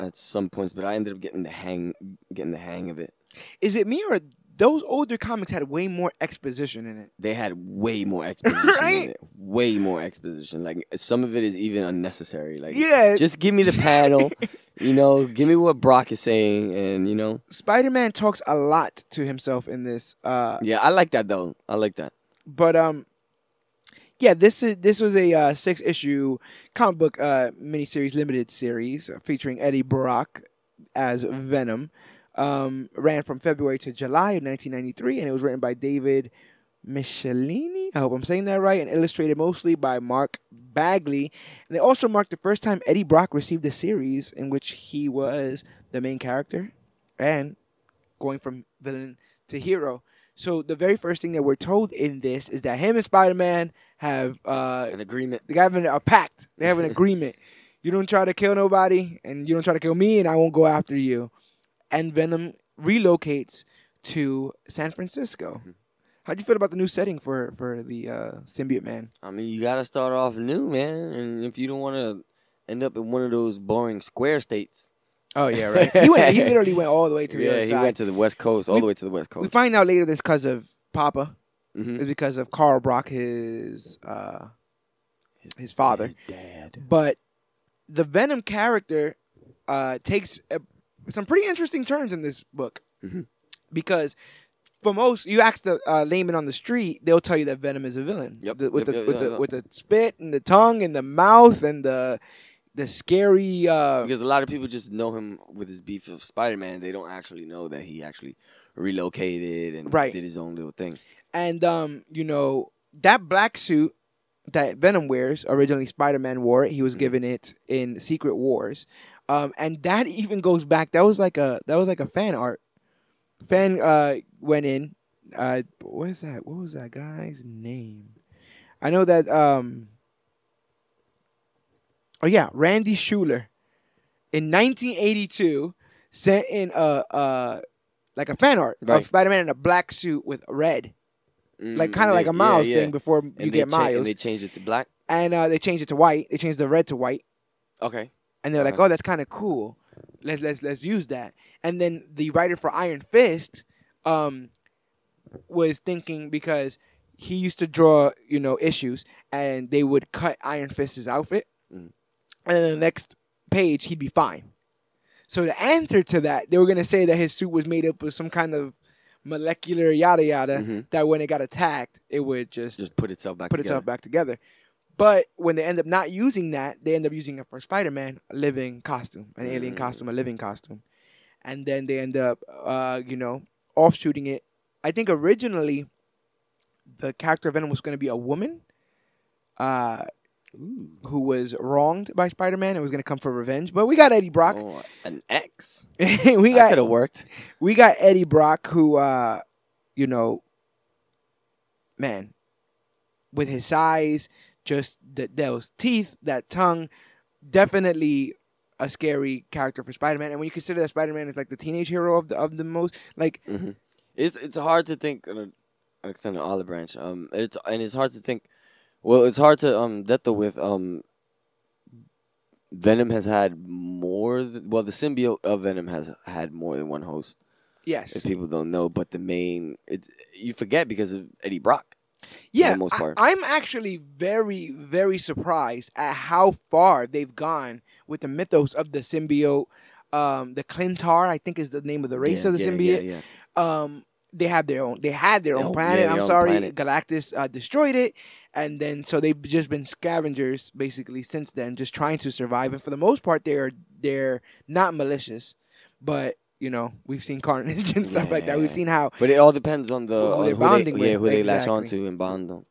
at some points, but I ended up getting the hang getting the hang of it. Is it me or those older comics had way more exposition in it? They had way more exposition Right? in it. Way more exposition. Like some of it is even unnecessary. Like Yeah. just give me the panel. you know, give me what Brock is saying, and you know, Spider-Man talks a lot to himself in this. Uh, yeah, I like that though. I like that. but um, yeah, this is this was a uh, six issue comic book uh miniseries limited series featuring Eddie Brock as Venom. Um, ran from February to July of 1993, and it was written by David Michelinie. I hope I'm saying that right, and illustrated mostly by Mark Bagley. And they also marked the first time Eddie Brock received a series in which he was the main character and going from villain to hero. So the very first thing that we're told in this is that him and Spider Man have uh, An agreement. they have an, a pact. They have an agreement. You don't try to kill nobody, and you don't try to kill me, and I won't go after you. And Venom relocates to San Francisco. How'd you feel about the new setting for for the uh, symbiote man? I mean, you gotta start off new, man. And if you don't want to end up in one of those boring square states, Oh yeah, right. he went. He literally went all the way to the yeah, other he side. went to the West Coast, all the way to the West Coast. we find out later this because of Papa. hmm It's because of Carl Brock, his uh, his father. dad. But the Venom character uh, takes uh some pretty interesting turns in this book Mhm. because for most, you ask the uh, layman on the street, they'll tell you that Venom is a villain. Yep, The- with yep, the yep, with the yep. with the spit and the tongue and the mouth and the the scary. Uh, Because a lot of people just know him with his beef of Spider Man. They don't actually know that he actually relocated and Right. did his own little thing. and um, you know that black suit that Venom wears originally Spider Man wore it. He was Mhm. given it in Secret Wars, um, and that even goes back. That was like a that was like a fan art. Fan uh went in. Uh, what is that? What was that guy's name? I know that. Um. Oh yeah, Randy Schueller, in 1982, sent in a uh like a fan art Right. of Spider Man in a black suit with red like Mm, kind of like a Miles yeah, yeah. thing before And you get cha- Miles, and they changed it to black. and uh, they changed it to white. They changed the red to white, Okay. and they're like, "Oh, that's kind of cool. Let's let's let's use that." And then the writer for Iron Fist um, was thinking because he used to draw, you know, issues, and they would cut Iron Fist's outfit, Mm. And then the next page he'd be fine. So the answer to that, they were gonna say that his suit was made up of some kind of molecular yada yada. Mhm. That when it got attacked, it would just, Just put itself back put together. itself back together. But when they end up not using that, they end up using it for Spider Man, a living costume, an alien Mm. costume, a living costume. And then they end up, uh, you know, offshooting it. I think originally the character of Venom was going to be a woman uh, Ooh. who was wronged by Spider Man and was going to come for revenge. But we got Eddie Brock. Oh, an ex. we that could got have worked. we got Eddie Brock, who, uh, you know, man, with his size, just the, those teeth, that tongue, definitely a scary character for Spider Man. And when you consider that Spider Man is like the teenage hero of the of the most, like hmm It's it's hard to think of an extended olive branch. Um, it's and it's hard to think. Well, it's hard to um deal with um. Venom has had more. Th- well, the symbiote of Venom has had more than one host. yes, If people don't know, but the main it you forget because of Eddie Brock. yeah. most I. I'm actually very very surprised at how far they've gone with the mythos of the symbiote. Um, the Klyntar, I think, is the name of the race Yeah, of the yeah, symbiote. Yeah, um they have their own they had their own planet their i'm own sorry planet. galactus uh, destroyed it and then so they've just been scavengers basically since then just trying to survive and for the most part they're they're not malicious but you know we've seen carnage and stuff like that we've seen how But it all depends on the Who on they're who bonding they, yeah, with, who they latch exactly. onto and bond them.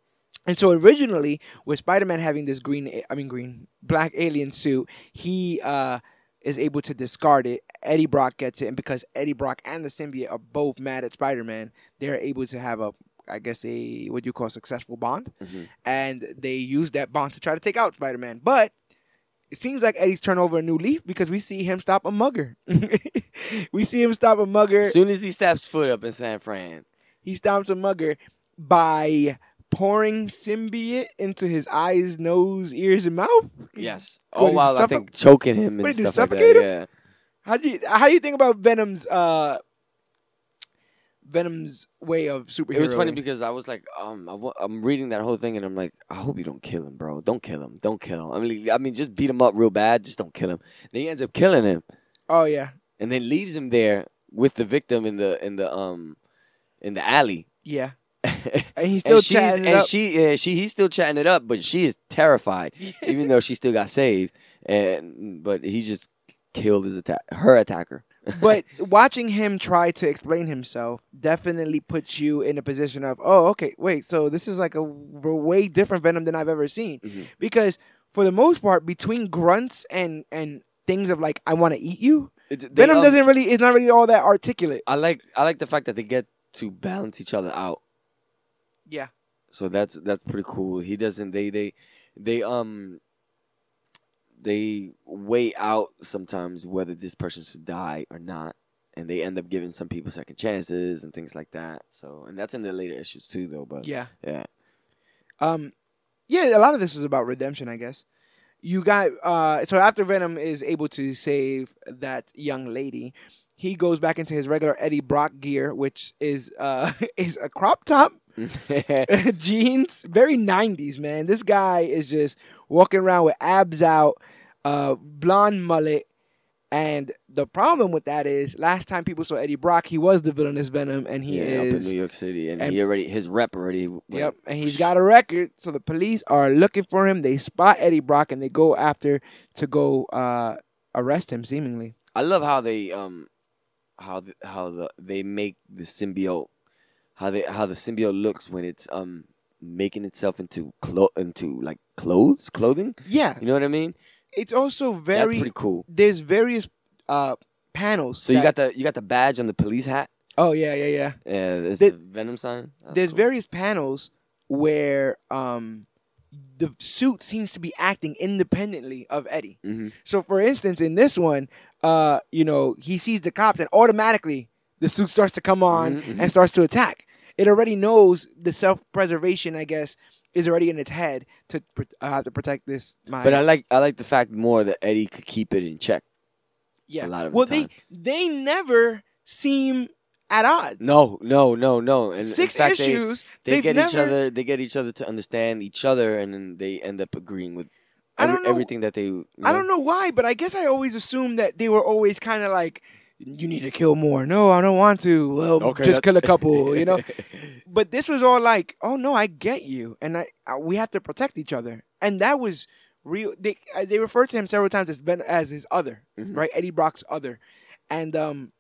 and so originally with spider-man having this green, I mean green black alien suit he uh is able to discard it. Eddie Brock gets it, and because Eddie Brock and the symbiote are both mad at Spider-Man, they're able to have a, I guess a what you call successful bond, Mhm. and they use that bond to try to take out Spider-Man. But it seems like Eddie's turned over a new leaf because we see him stop a mugger. we see him stop a mugger. As soon as he steps foot up in San Fran, He stops a mugger by pouring symbiote into his eyes, nose, ears, and mouth. yes. Oh he I think choking him and stuff like that. him? Yeah. How do you how do you think about Venom's uh Venom's way of superhero? It was funny because I was like, um, I wa- I'm reading that whole thing and I'm like, I hope you don't kill him, bro. Don't kill him. Don't kill him. I mean, I mean, just beat him up real bad. Just don't kill him. Then he ends up killing him oh yeah, and then leaves him there with the victim in the in the um in the alley. yeah, and he's still and chatting it and up. she uh, she he's still chatting it up, but she is terrified, even though she still got saved. And but he just killed his attack, her attacker. But watching him try to explain himself definitely puts you in a position of, oh, okay, wait, so this is like a way different Venom than I've ever seen. Mhm. Because for the most part, between grunts and and things of like, I want to eat you, they, Venom um, doesn't really, it's not really all that articulate. I like I like the fact that they get to balance each other out. Yeah. So that's that's pretty cool. He doesn't they they they um they weigh out sometimes whether this person should die or not. And they end up giving some people second chances and things like that. So and that's in the later issues too though, but Yeah. yeah. Um, yeah, a lot of this is about redemption, I guess. You got uh, so after Venom is able to save that young lady, he goes back into his regular Eddie Brock gear, which is uh is a crop top, jeans, very '90s man. This guy is just walking around with abs out, uh, blonde mullet. And the problem with that is, last time people saw Eddie Brock, he was the villainous Venom, and he yeah, up in is New York City, and, and- he already his rep already. went- Yep, and he's got a record. So the police are looking for him. They spot Eddie Brock and they go after to go uh, arrest him. Seemingly, I love how they um how the, how the they make the symbiote how they how the symbiote looks when it's um making itself into clo- into like clothes clothing. yeah. You know what I mean? It's also That's very. pretty cool. There's various uh, panels. So you got the you got the badge on the police hat. Oh yeah, yeah, yeah. Yeah, it's The- the Venom sign. That's There's cool. various panels where um, the suit seems to be acting independently of Eddie. Mhm. So, for instance, in this one, uh, you know, he sees the cops and automatically the suit starts to come on Mhm, mhm. and starts to attack. It already knows the self-preservation, I guess, is already in its head to uh, have to protect this. My, But I like I like the fact more that Eddie could keep it in check. yeah. a lot of well, the they they never seem at odds. No, no, no, no. And Six in fact, they- issues. They, they've get each other. They get each other to understand each other, and then they end up agreeing with I don't know- everything that they. you I don't know why, but I guess I always assumed that they were always kind of like, you need to kill more. No, I don't want to. Well, Okay, just kill a couple, you know? but this was all like, oh no, I get you, and I, I we have to protect each other, and that was real. They uh, they referred to him several times as Ben as his other, Mhm. right? Eddie Brock's other, and um,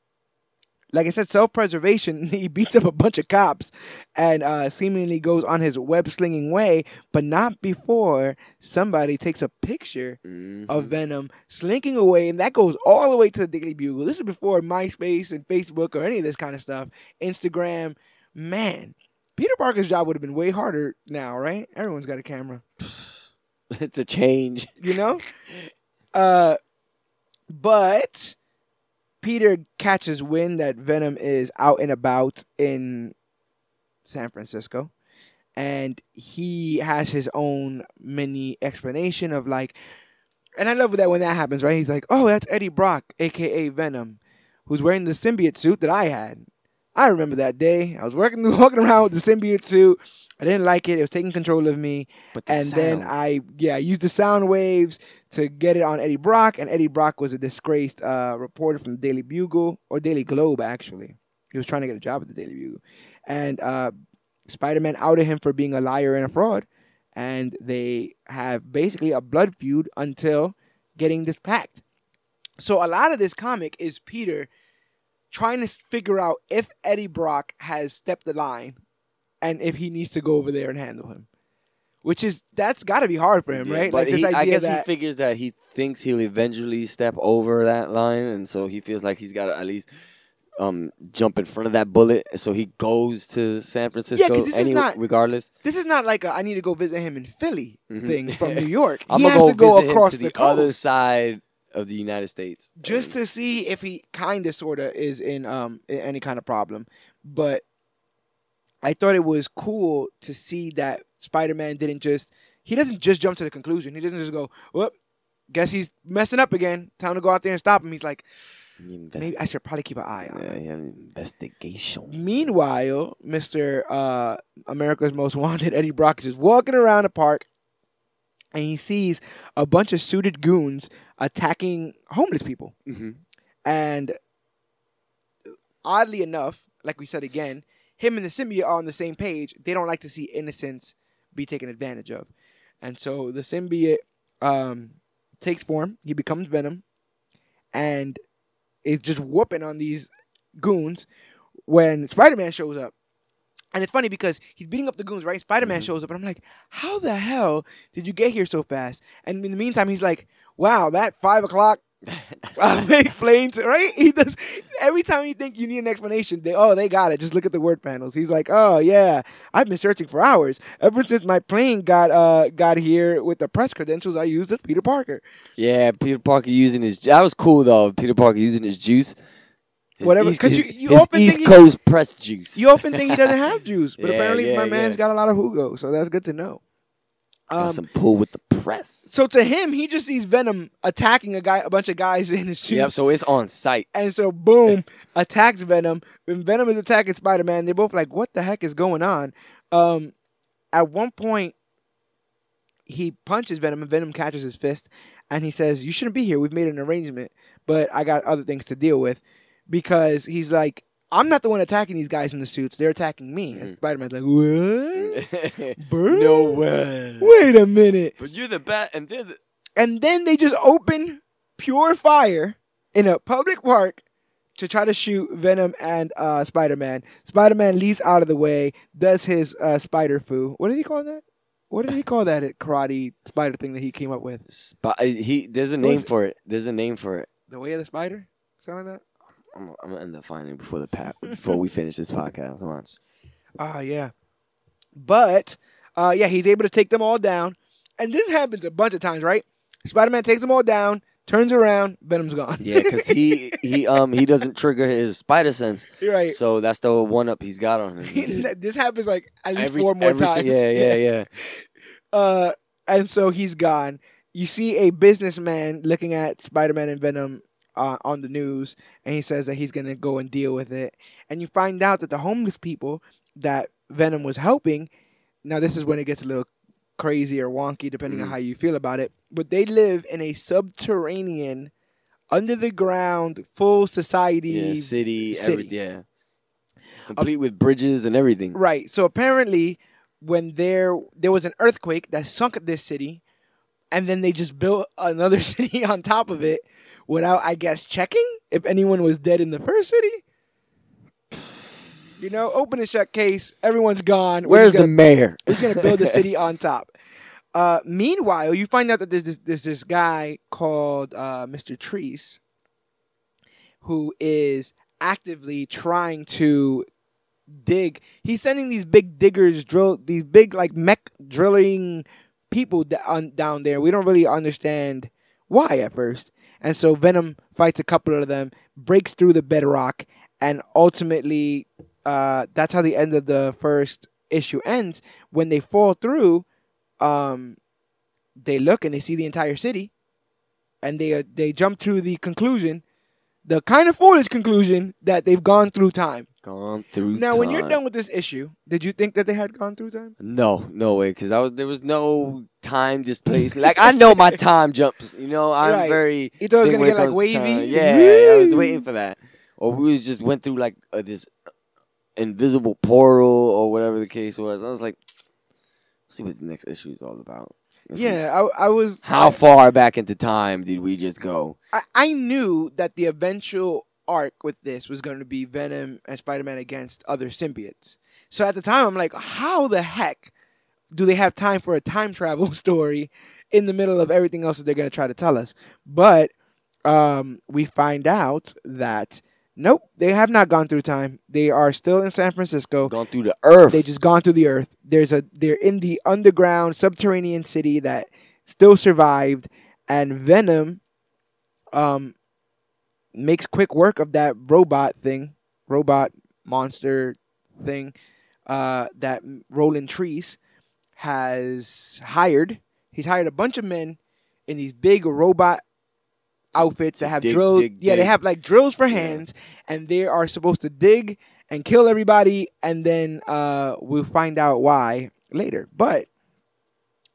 like I said, self preservation. He beats up a bunch of cops, and uh, seemingly goes on his web slinging way, but not before somebody takes a picture Mhm. of Venom slinking away, and that goes all the way to the Daily Bugle. This is before MySpace and Facebook or any of this kind of stuff. Instagram, man, Peter Parker's job would have been way harder now, right? Everyone's got a camera, it's a change. you know. uh, but Peter catches wind that Venom is out and about in San Francisco. And he has his own mini explanation of like, and I love that when that happens, right? He's like, "Oh, that's Eddie Brock, aka Venom, who's wearing the symbiote suit that I had. I remember that day. I was working, walking around with the symbiote suit. I didn't like it. It was taking control of me. But the and then. I, yeah, I used the sound waves to get it on Eddie Brock. And Eddie Brock was a disgraced uh, reporter from the Daily Bugle or Daily Globe, actually. He was trying to get a job at the Daily Bugle, and uh, Spider-Man outed him for being a liar and a fraud and they have basically a blood feud until getting this pact. So a lot of this comic is Peter trying to figure out if Eddie Brock has stepped the line and if he needs to go over there and handle him. Which is that's got to be hard for him, Yeah, right? But this he, I guess that- he figures that he thinks he'll eventually step over that line, and so he feels like he's got to at least um, jump in front of that bullet. So he goes to San Francisco. 'cause this is not- regardless. this is not like a, I need to go visit him in Philly Mhm. thing from New York. I'm he gonna has go to go across the, the, other side of the United States, just to see if he kind of sort of is in um in any kind of problem. But i thought it was cool to see that spider-man didn't just he doesn't just jump to the conclusion. He doesn't just go whoop guess he's messing up again. Time to go out there and stop him. He's like Invest- maybe i should probably keep an eye on yeah, yeah, investigation. meanwhile mr uh america's most wanted eddie brock is just walking around the park and he sees a bunch of suited goons attacking homeless people hmm And oddly enough, like we said again, him and the symbiote are on the same page. They don't like to see innocents be taken advantage of. And so the symbiote um, takes form. He becomes Venom and is just whooping on these goons when Spider Man shows up. And it's funny because he's beating up the goons, right? Spider Man Mhm. shows up, and I'm like, how the hell did you get here so fast? And in the meantime, he's like, wow, that five o'clock uh, explains right. He does every time you think you need an explanation. They oh they got it. Just look at the word panels. He's like oh yeah, I've been searching for hours ever since my plane got uh got here with the press credentials I used as Peter Parker. Yeah, Peter Parker using his. That was cool though. Peter Parker using his juice. Whatever, East, 'cause his, you- you his often East think he- press juice. You often think he doesn't have juice, but Yeah, apparently yeah, my man's yeah. got a lot of Hugo, so that's good to know. Got Um, some pull with the press. so to him, he just sees Venom attacking a guy, a bunch of guys in his suits. Yep. So it's on site. And so boom, attacks Venom. When Venom is attacking Spider Man, they're both like, "What the heck is going on?" Um, at one point, he punches Venom, and Venom catches his fist, and he says, "You shouldn't be here. We've made an arrangement, but I got other things to deal with." Because he's like, "I'm not the one attacking these guys in the suits. They're attacking me." And Mhm. Spider Man's like, "What? No way. Wait a minute!" But you're the bat, and they're the. And then they just open pure fire in a public park to try to shoot Venom and uh, Spider Man. Spider Man leaves out of the way, does his uh, spider foo. What did he call that? What did he call that karate spider thing that he came up with? He there's a name for it. There's a name for it. The way of the spider? Something like that? I'm, I'm gonna end up finding before the pa- before we finish this podcast. Watch. Ah, yeah. But, uh, yeah, he's able to take them all down. And this happens a bunch of times, right? Spider Man takes them all down, turns around, Venom's gone. Yeah, because he he um he doesn't trigger his spider sense, You're right. so that's the one up he's got on him. this happens like at least Every- four more every times. Yeah, yeah, yeah. Uh, and so he's gone. You see a businessman looking at Spider Man and Venom uh, on the news, and he says that he's gonna go and deal with it. And you find out that the homeless people that Venom was helping. Now this is when it gets a little crazy or wonky, depending on Mhm. how you feel about it. But they live in a subterranean, under the ground, full society. Yeah, city, city. Every, yeah. Complete with bridges and everything. Right. So apparently, when there there was an earthquake that sunk this city, and then they just built another city on top of it without, I guess, checking if anyone was dead in the first city. You know, open and shut case. Everyone's gone. We're Where's the gonna- mayor? We're gonna build a city on top. Uh, meanwhile, you find out that there's this, there's this guy called uh, Mr. Treece who is actively trying to dig. He's sending these big diggers, drill these big like mech drilling people on, down there. We don't really understand why at first. And so Venom fights a couple of them, breaks through the bedrock, and ultimately, uh, that's how the end of the first issue ends. When they fall through, um, they look and they see the entire city, and they uh, they jump to the conclusion, the kind of foolish conclusion that they've gone through time. Gone through Now, when you're done with this issue, did you think that they had gone through time? No, no way, because I was there was no time displacement. Like I know my time jumps. You know, I'm Right. very. You thought it was gonna get like wavy. time. Yeah, I was waiting for that. Or we was just went through like uh, this invisible portal or whatever the case was. I was like, see what the next issue is all about. Yeah, I, I was. How far back into time did we just go? I, I knew that the eventual arc with this was going to be Venom and Spider Man against other symbiotes. So at the time, I'm like, how the heck do they have time for a time travel story in the middle of everything else that they're going to try to tell us? But um, we find out that nope, they have not gone through time. They are still in San Francisco. Gone through the earth. They just gone through the earth. There's a they're in the underground subterranean city that still survived, and Venom um makes quick work of that robot thing, robot monster thing uh that Roland Treece has hired. He's hired a bunch of men in these big robot outfits that have dig, drills. dig, yeah, they have like drills for Yeah. hands, and they are supposed to dig and kill everybody, and then uh, we'll find out why later. But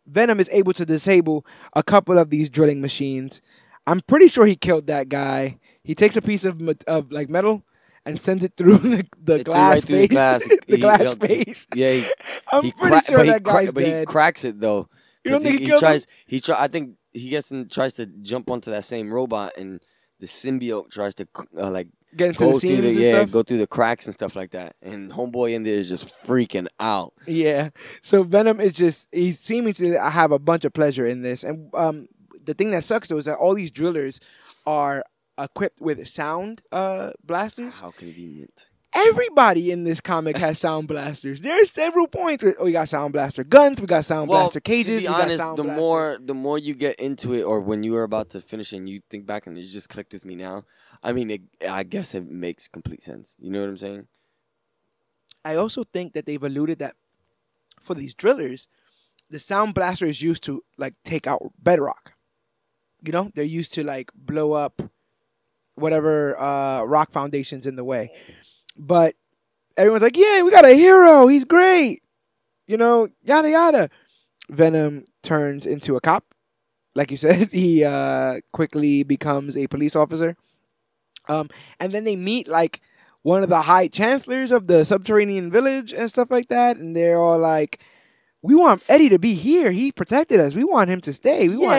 Venom is able to disable a couple of these drilling machines. I'm pretty sure he killed that guy. He takes a piece of of like metal and sends it through the, the It glass right through face. the glass. the He- glass face. Yeah, he, I'm he pretty cra- sure that cra- guy's but he cracks it though. You don't think he, he he him? tries? He try. I think he gets and tries to jump onto that same robot, and the symbiote tries to uh, like Get into the go through seams the yeah, stuff. go through the cracks and stuff like that. And homeboy in there is just freaking out. Yeah. So Venom is just he's seeming to have a bunch of pleasure in this. And um the thing that sucks though is that all these drillers are equipped with sound uh blasters. How convenient. Everybody in this comic has sound blasters. There's several points where oh we got sound blaster guns, we got sound blaster cages, to be honest, sound the blaster- more the more you get into it, or when you are about to finish and you think back and it just clicked with me now. I mean, it, I guess it makes complete sense. You know what I'm saying? I also think that they've alluded that for these drillers, the sound blaster is used to like take out bedrock. You know, they're used to like blow up whatever uh, rock foundations in the way. But everyone's like, "Yeah, we got a hero. He's great." You know, yada yada. Venom turns into a cop. Like you said, he uh, quickly becomes a police officer. Um, and then they meet like one of the high chancellors of the subterranean village and stuff like that, and they're all like, "We want Eddie to be here. He protected us. We want him to stay. We want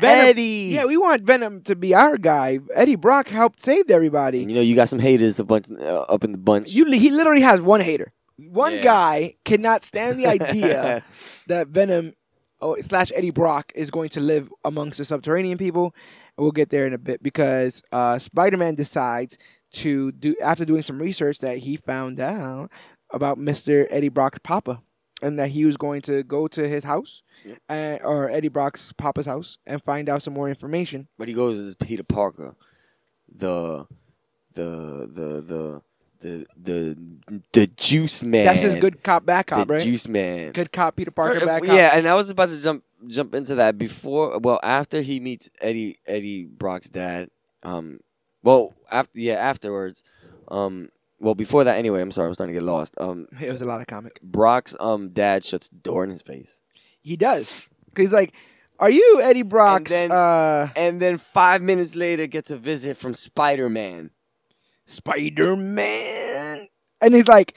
Venom- Eddie! yeah, we want Venom to be our guy. Eddie Brock helped save everybody. And you know, you got some haters a bunch uh, up in the bunch. You, he literally has one hater. One Yeah. guy cannot stand the idea that Venom oh, slash Eddie Brock is going to live amongst the subterranean people. We'll get there in a bit because uh, Spider-Man decides to do after doing some research that he found out about Mr. Eddie Brock's papa and that he was going to go to his house Yep. uh, or Eddie Brock's papa's house and find out some more information. But he goes as Peter Parker, the the the the the the the juice man. That's his good cop bad cop, the right? juice man. Good cop Peter Parker Fir- bad cop. Yeah, and I was about to jump jump into that before. Well, after he meets Eddie Eddie Brock's dad, um, Well, after yeah, afterwards, um, well before that anyway. I'm sorry, I'm starting to get lost. Um, It was a lot of comic. Brock's um dad shuts the door in his face, He does. Cause he's like, "Are you Eddie Brock's?" then- uh, and then five minutes later gets a visit from Spider Man. Spider Man, and he's like,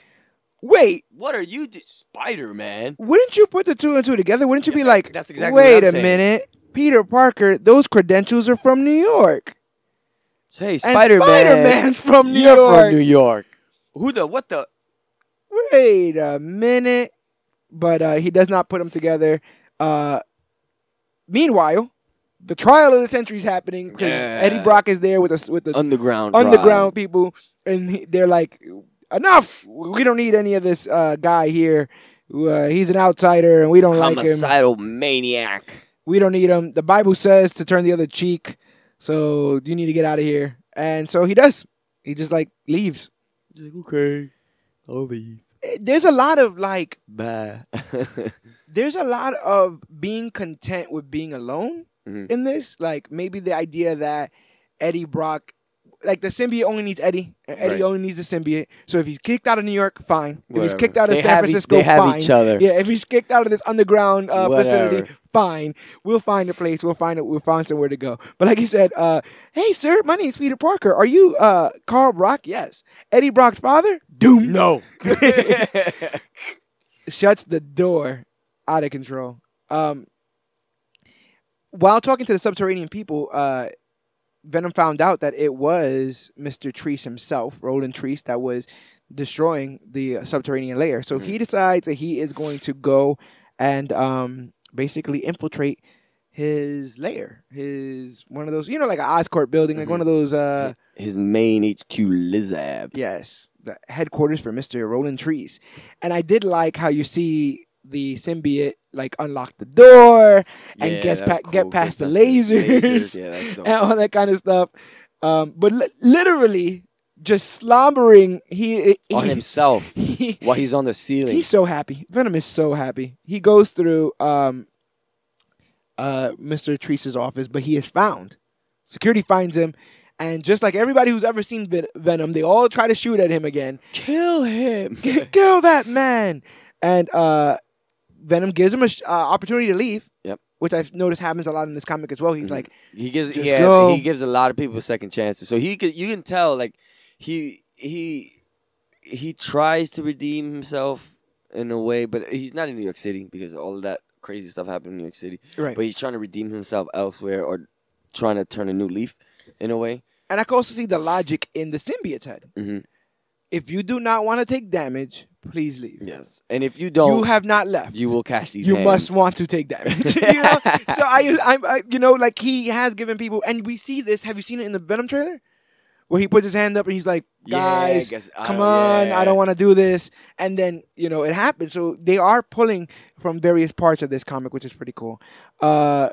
"Wait, What are you, do- Spider Man? wouldn't you put the two and two together? Wouldn't you be like, that's exactly what wait I'm a saying. minute, Peter Parker, those credentials are from New York, Hey, and Spider Man. Spider-Man's from New You're York. from New York. Who the what the? Wait a minute, but uh, he does not put them together. Uh, meanwhile, the trial of the century is happening because Yeah. Eddie Brock is there with us with the Underground. underground people, and he- they're like, "Enough! We don't need any of this uh, guy here. Uh, he's an outsider, and we don't trial. like him. Homicidal maniac. We don't need him. The Bible says to turn the other cheek, so you need to get out of here." And so he does. He just like leaves. He's like, okay, I'll leave. Eh, There's a lot of like, Bye. there's a lot of being content with being alone Mhm. in this. Like maybe the idea that Eddie Brock. Like the symbiote only needs Eddie. and Eddie Right. only needs the symbiote. So if he's kicked out of New York, fine. If he's kicked out of They San Francisco, they have fine. each other. Yeah, if he's kicked out of this underground uh, facility, fine. We'll find a place. We'll find it. We'll find somewhere to go. But like you said, uh, hey sir, my name's Peter Parker. Are you uh, Carl Brock? Yes. Eddie Brock's father? Doom. no. Shuts the door. Out of control. Um, while talking to the subterranean people, uh, Venom found out that it was Mr. Treece himself, Roland Treece, that was destroying the subterranean layer. So he decides that he is going to go and um, basically infiltrate his layer, his one of those, you know, like an Oscorp building, like one of those. Uh, His main HQ, Lizab. Yes, the headquarters for Mister Roland Treece, and I did like how you see the symbiote like unlock the door and Yeah, get was pa- get cool. past the Get lasers, lasers. Yeah, and all that kind of stuff. Um, but li- literally just slobbering, he, he On himself he- while he's on the ceiling. He's so happy. Venom is so happy. He goes through um, uh, Mr. Treece's office, but he is found. Security finds him, and just like everybody who's ever seen Ven- Venom, they all try to shoot at him again. Kill him. Kill that man! And uh, Venom gives him an sh- uh, opportunity to leave. Yep. Which I've noticed happens a lot in this comic as well. He's Mhm. like, He gives yeah, go. he gives a lot of people second chances. So he could you can tell like he he he tries to redeem himself in a way, but he's not in New York City because all of that crazy stuff happened in New York City. right. But he's trying to redeem himself elsewhere or trying to turn a new leaf in a way. and I can also see the logic in the symbiote's head. hmm If you do not want to take damage, please leave. Yes. And if you don't You have not left. you will catch these you hands. must want to take damage. you know? So I, I, I, you know, like he has given people, and we see this. Have you seen it in the Venom trailer, where he puts his hand up and he's like, Yeah, "Guys, guess- come on, yeah. I don't want to do this," and then you know it happens. So they are pulling from various parts of this comic, which is pretty cool. Uh,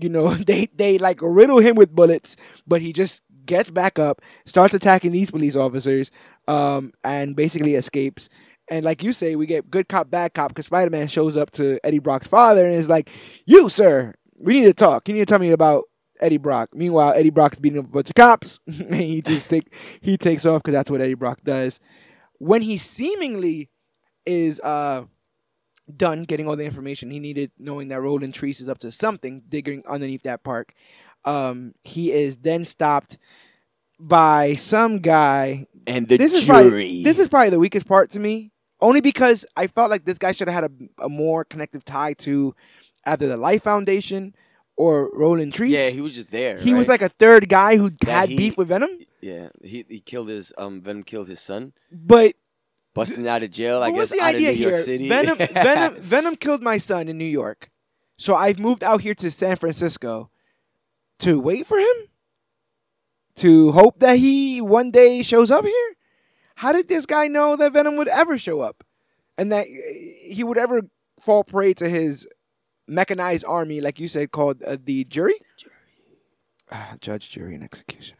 you know, they they like riddle him with bullets, but he just gets back up, starts attacking these police officers, um, and basically escapes. And like you say, we get good cop, bad cop because Spider Man shows up to Eddie Brock's father and is like, "You, sir, we need to talk. You need to tell me about Eddie Brock." Meanwhile, Eddie Brock's beating up a bunch of cops, and he just take he takes off because that's what Eddie Brock does. When he seemingly is uh done getting all the information he needed, knowing that Roland Treece is up to something, digging underneath that park, um, he is then stopped by some guy and the this is jury. probably this is probably the weakest part to me. Only because I felt like this guy should have had a, a more connective tie to either the Life Foundation or Roland Treece. yeah, he was just there. He was like a third guy who That had he- beef with Venom, yeah, he he killed his um Venom killed his son, but busting out of jail. I guess out of New York? City. Venom, Venom, Venom killed my son in New York, so I've moved out here to San Francisco to wait for him, to hope that he one day shows up here. How did this guy know that Venom would ever show up, and that uh, he would ever fall prey to his mechanized army, like you said, called uh, the jury? Jury, uh, judge, jury, and executioner.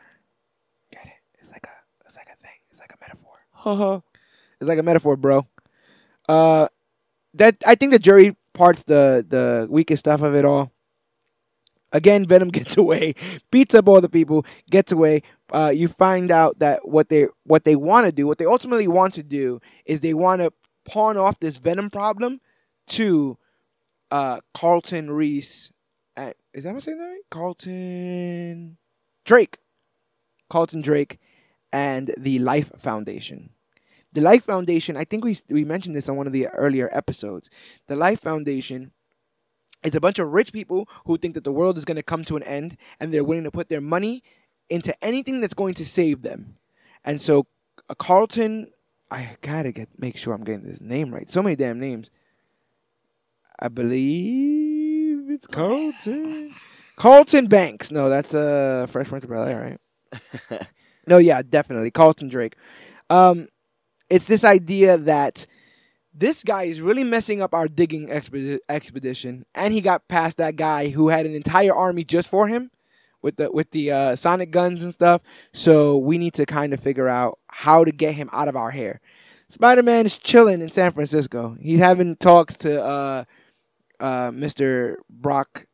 Get it? It's like a, it's like a thing. It's like a metaphor. It's like a metaphor, bro. Uh, that I think the jury part's the the weakest stuff of it all. Again, Venom gets away, beats up all the people, gets away. Uh, you find out that what they what they want to do, what they ultimately want to do, is they want to pawn off this Venom problem to uh, Carlton Reese. At, is that what I'm saying that right? Carlton Drake. Carlton Drake and the Life Foundation. The Life Foundation, I think we we mentioned this on one of the earlier episodes. The Life Foundation it's a bunch of rich people who think that the world is going to come to an end and they're willing to put their money into anything that's going to save them. And so, uh, Carlton, I gotta get make sure I'm getting this name right. So many damn names. I believe it's Carlton. Carlton Banks. No, that's uh, Fresh Prince of Bel Air, right? no, yeah, definitely Carlton Drake. Um, it's this idea that this guy is really messing up our digging expedi- expedition, and he got past that guy who had an entire army just for him with the with the uh, sonic guns and stuff. So we need to kind of figure out how to get him out of our hair. Spider Man is chilling in San Francisco. He's having talks to uh, uh, Mr. Brock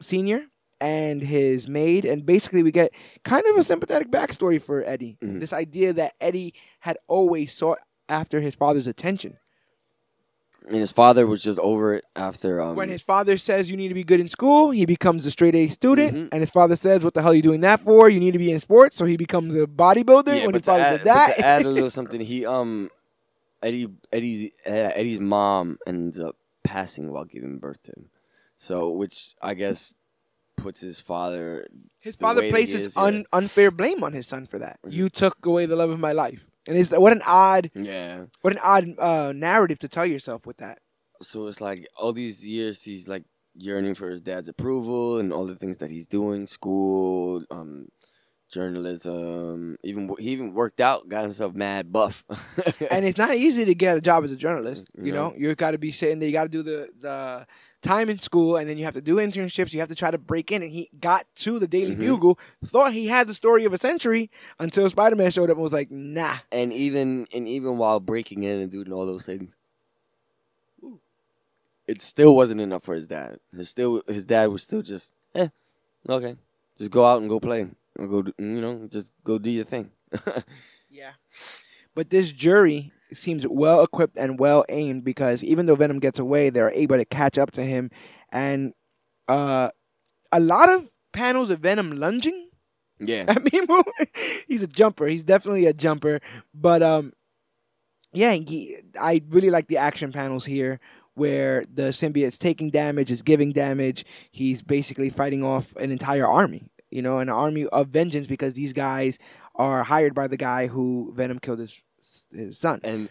Senior and his maid, and basically we get kind of a sympathetic backstory for Eddie. Mhm. This idea that Eddie had always sought after his father's attention. And his father was just over it after um when his father says you need to be good in school, he becomes a straight A student, Mhm. and his father says, "What the hell are you doing that for? You need to be in sports." So he becomes a bodybuilder when his but to, father add, does but that. to add a little something, he um Eddie Eddie's uh, Eddie's mom ends up passing while giving birth to him, so which I guess puts his father his the father way that places is, yeah. un- unfair blame on his son for that. Mhm. You took away the love of my life, and it's what an odd, yeah. what an odd uh, narrative to tell yourself with that. So it's like all these years he's like yearning for his dad's approval and all the things that he's doing, school, um, journalism. Even he even worked out, got himself mad buff. and it's not easy to get a job as a journalist. You No. know, you got to be sitting there. You got to do the the time in school, and then you have to do internships. You have to try to break in. And he got to the Daily Mhm. Bugle, thought he had the story of a century until Spider Man showed up and was like, "Nah." and even and even while breaking in and doing all those things, it still wasn't enough for his dad. His still his dad was still just eh, okay, just go out and go play, or go do, you know just go do your thing. Yeah. But this jury seems well equipped and well aimed because even though Venom gets away, they're able to catch up to him, and uh, a lot of panels of Venom lunging. yeah, I mean, he's a jumper. He's definitely a jumper. But um, yeah, he, I really like the action panels here where the symbiote's taking damage, is giving damage. He's basically fighting off an entire army. You know, an army of vengeance because these guys are hired by the guy who Venom killed his his son. and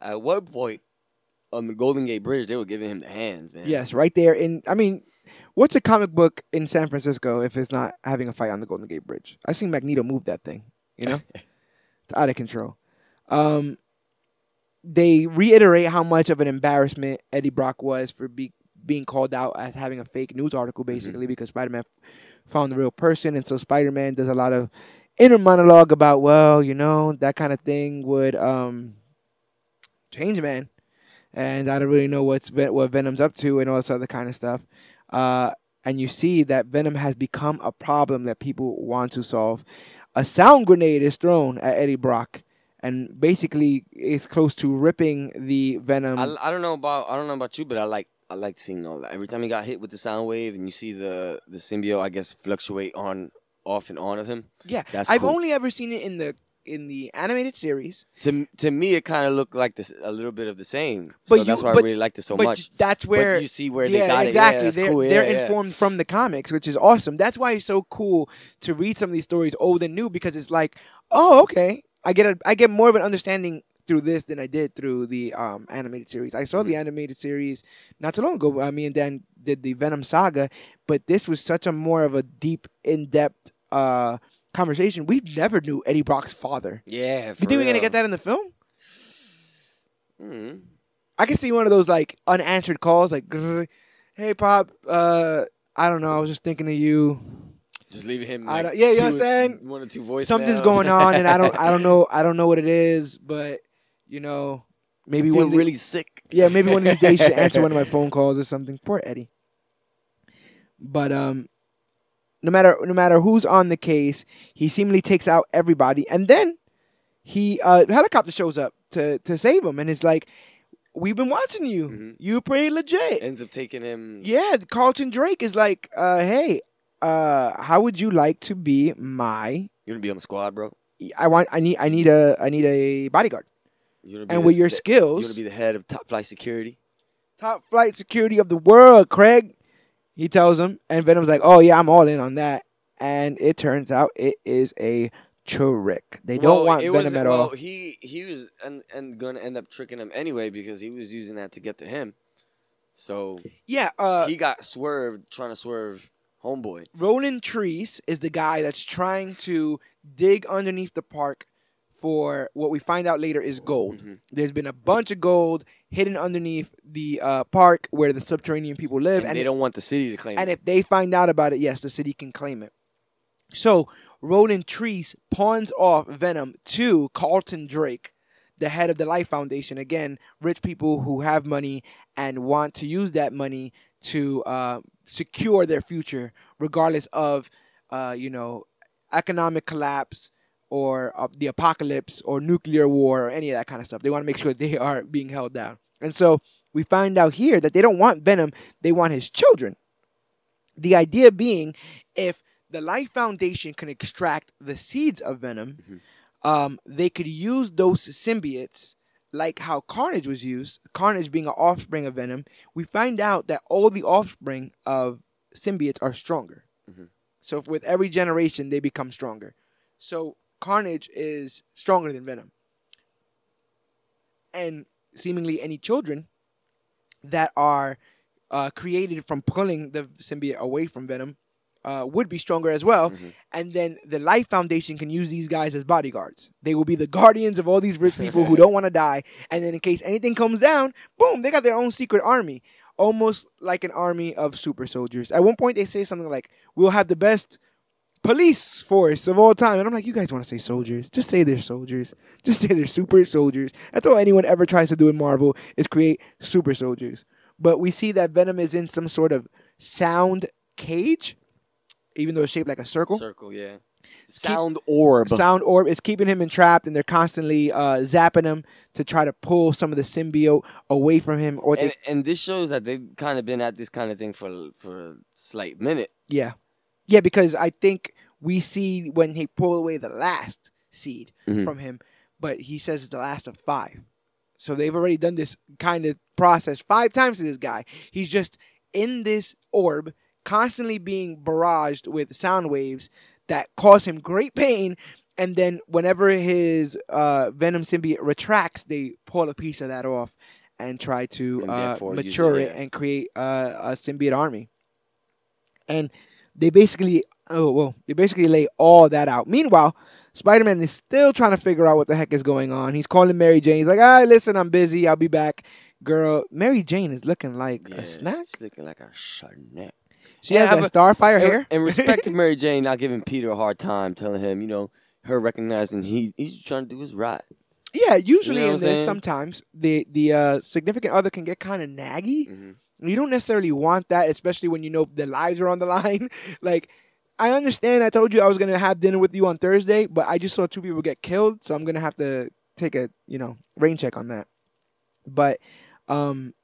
at one point on the Golden Gate Bridge, they were giving him the hands, man. Yes, right there in. I mean, what's a comic book in San Francisco if it's not having a fight on the Golden Gate Bridge? I've seen Magneto move that thing. You know, it's out of control. Um, they reiterate how much of an embarrassment Eddie Brock was for be, being called out as having a fake news article, basically because Spider Man found the real person, and so Spider Man does a lot of inner monologue about, well, you know, that kind of thing would um change man and I don't really know what's what Venom's up to and all this other kind of stuff. Uh, and you see that Venom has become a problem that people want to solve. A sound grenade is thrown at Eddie Brock, and basically it's close to ripping the Venom. I, I don't know about I don't know about you, but I like I like seeing all that. Every time he got hit with the sound wave, and you see the the symbiote, I guess, fluctuate on off and on of him. yeah, that's I've cool. only ever seen it in the in the animated series, To to me, it kind of looked like this a little bit of the same. But so that's you- why but- I really liked it so but much. that's where but you see where yeah, they got exactly. it. Yeah, that's they're cool. They're yeah. informed from the comics, which is awesome. That's why it's so cool to read some of these stories old and new because it's like, oh, okay, I get a I get more of an understanding through this than I did through the um, animated series. I saw the Mm-hmm. animated series not too long ago. Uh, me and Dan did the Venom saga, but this was such a more of a deep, in depth uh, conversation. We never knew Eddie Brock's father. Yeah, You think we're gonna get that in the film? Mhm. I can see one of those like unanswered calls, like, "Hey, Pop, uh, I don't know. I was just thinking of you. Just leaving him. I don't- yeah, you know what I'm saying? One or two voices. Something's going on, and I don't, I don't know, I don't know what it is, but you know, maybe one, of the- really sick. yeah, maybe one of these days you should answer one of my phone calls or something. Poor Eddie. But um, no matter no matter who's on the case, he seemingly takes out everybody, and then he uh, helicopter shows up to to save him, and it's like, we've been watching you. Mhm. You're pretty legit. Ends up taking him. yeah, Carlton Drake is like, uh, hey, uh, how would you like to be my? You gonna be on the squad, bro. I want. I need. I need a. I need a bodyguard. You gonna be And the- with your the- skills, You gonna be the head of top flight security. top flight security of the world, Craig. He tells him, and Venom's like, "Oh yeah, I'm all in on that." And it turns out it is a trick. They don't Well, want Venom was, at well, all. He he was and and gonna end up tricking him anyway because he was using that to get to him. So Yeah, uh, he got swerved trying to swerve homeboy. Ronan Treece is the guy that's trying to dig underneath the park for what we find out later is gold. Mhm. There's been a bunch of gold hidden underneath the uh, park where the subterranean people live, And, and they don't want the city to claim And it. And if they find out about it, yes, the city can claim it. So Ronan Treece pawns off Venom to Carlton Drake, the head of the Life Foundation. Again, rich people who have money and want to use that money to uh, secure their future, regardless of, uh, you know, economic collapse or uh, the apocalypse or nuclear war or any of that kind of stuff. They want to make sure they are being held down. And so we find out here that they don't want Venom, they want his children. The idea being, if the Life Foundation can extract the seeds of Venom, Mhm. um, they could use those symbiotes like how Carnage was used, Carnage being an offspring of Venom. We find out that all the offspring of symbiotes are stronger. Mhm. So with every generation, they become stronger. So Carnage is stronger than Venom. And seemingly any children that are uh, created from pulling the symbiote away from Venom uh, would be stronger as well. Mhm. And then the Life Foundation can use these guys as bodyguards. They will be the guardians of all these rich people who don't want to die. And then in case anything comes down, boom, they got their own secret army. Almost like an army of super soldiers. At one point, they say something like, We'll have the best police force of all time. And I'm like, You guys want to say soldiers? Just say they're soldiers. Just say they're super soldiers. That's all anyone ever tries to do in Marvel is create super soldiers. But we see that Venom is in some sort of sound cage, even though it's shaped like a circle. Circle, yeah. Sound orb. Sound orb is keeping him entrapped, and they're constantly uh, zapping him to try to pull some of the symbiote away from him. Or and, and this shows that they've kind of been at this kind of thing for for a slight minute. yeah, yeah, because I think we see when they pull away the last seed Mhm. from him, but he says it's the last of five. So they've already done this kind of process five times to this guy. He's just in this orb, constantly being barraged with sound waves that cause him great pain. And then whenever his uh, venom symbiote retracts, they pull a piece of that off and try to And uh, mature it, it and create uh, a symbiote army. And they basically, oh well, they basically lay all that out. Meanwhile, Spider Man is still trying to figure out what the heck is going on. He's calling Mary Jane. He's like, ah, listen, I'm busy. I'll be back. Girl, Mary Jane is looking like Yeah, a snack. She's looking like a snack. She Yeah, has that starfire hair. and respect to Mary Jane not giving Peter a hard time, telling him, you know, her recognizing he he's trying to do his right. yeah, usually You know in this, sometimes the the uh, significant other can get kind of naggy. hmm You don't necessarily want that, especially when you know their lives are on the line. like, I understand. I told you I was gonna have dinner with you on Thursday, but I just saw two people get killed, so I'm gonna have to take a you know rain check on that. But um,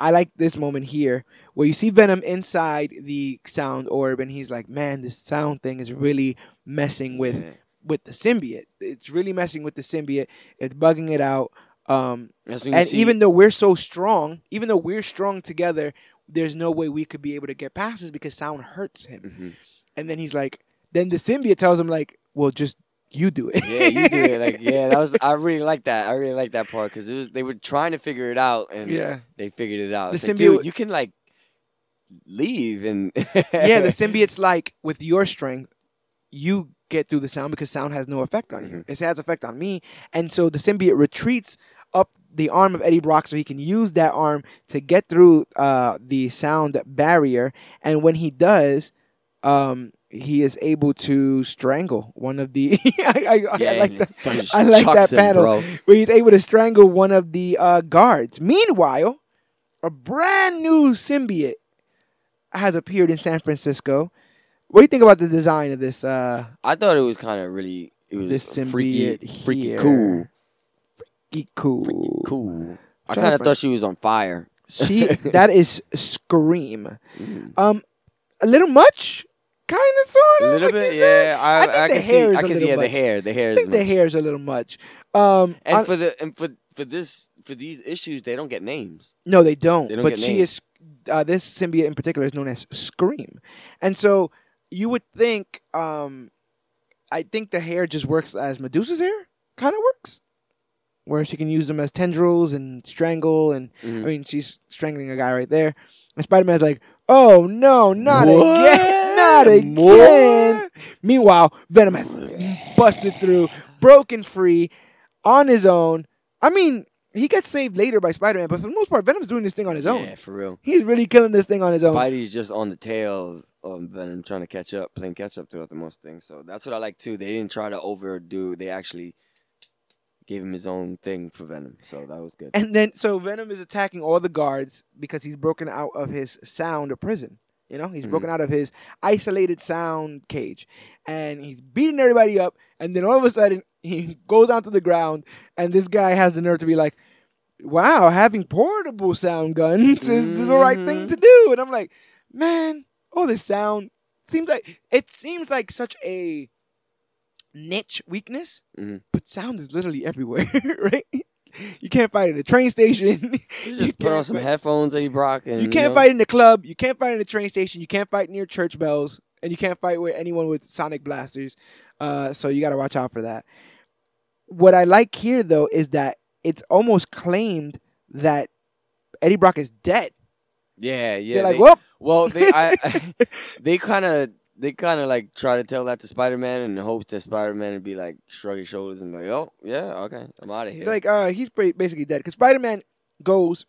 I like this moment here where you see Venom inside the sound orb, and he's like, "Man, this sound thing is really messing with Yeah. with the symbiote. It's really messing with the symbiote. It's bugging it out." Um, That's when you and see, even though we're so strong, even though we're strong together, there's no way we could be able to get past this because sound hurts him. Mhm. And then he's like, then the symbiote tells him like, well, just you do it. yeah, you do it. Like, yeah, that was. I really like that. I really like that part because it was. They were trying to figure it out, and yeah, they figured it out. The It's like, symbiote- dude, you can like leave and yeah. The symbiote's like, with your strength, you get through the sound because sound has no effect on you. Mhm. It has effect on me, and so the symbiote retreats up the arm of Eddie Brock so he can use that arm to get through uh, the sound barrier. And when he does, um, he is able to strangle one of the. I, I, I like that. I like that panel. bro. Where he's able to strangle one of the uh, guards. Meanwhile, a brand new symbiote has appeared in San Francisco. What do you think about the design of this? Uh, I thought it was kind of really it was This freaky, symbiote freaky here. cool, e- cool. freaky cool. I kind of thought she was on fire. She that is Scream. Mm. Um, a little much, kind of, sort of. a little like bit, yeah. I, I think I the can hair see. is I a can see. Yeah, the hair. The hair I is. think the much. hair is a little much. Um, And on- for the and for for this for these issues, they don't get names. No, they don't. They don't but she names. is. Uh, this symbiote in particular is known as Scream, and so you would think. Um, I think the hair just works as Medusa's hair. Kind of works, where she can use them as tendrils and strangle. And Mhm. I mean, she's strangling a guy right there. And Spider Man's like, "Oh no, not What? again, not again." Meanwhile, Venom has busted through, broken free, on his own. I mean, he gets saved later by Spider Man, but for the most part, Venom's doing this thing on his own. Yeah, for real. He's really killing this thing on his own. Spidey's just on the tail of, of Venom, trying to catch up, playing catch up throughout the most things. So that's what I like too. They didn't try to overdo. They actually gave him his own thing for Venom. So that was good. And then, so Venom is attacking all the guards because he's broken out of his sound prison. You know, he's Mhm. broken out of his isolated sound cage, and he's beating everybody up. And then all of a sudden, he goes down to the ground, and this guy has the nerve to be like, "Wow, having portable sound guns is the right thing to do." And I'm like, man, all this sound seems like it seems like such a niche weakness, Mhm. but sound is literally everywhere, right? You can't fight at a train station. You you just put on some fight- headphones, Eddie Brock, and You can't know, fight in the club. You can't fight in the train station. You can't fight near church bells, and you can't fight with anyone with sonic blasters. Uh, so you got to watch out for that. What I like here, though, is that it's almost claimed that Eddie Brock is dead. Yeah, yeah. They're like, they- well, well, they I, they kind of they kind of like try to tell that to Spider Man and hope that Spider Man would be like shrug his shoulders and be like, oh yeah, okay, I'm out of here. like uh, he's pretty, basically dead because Spider Man goes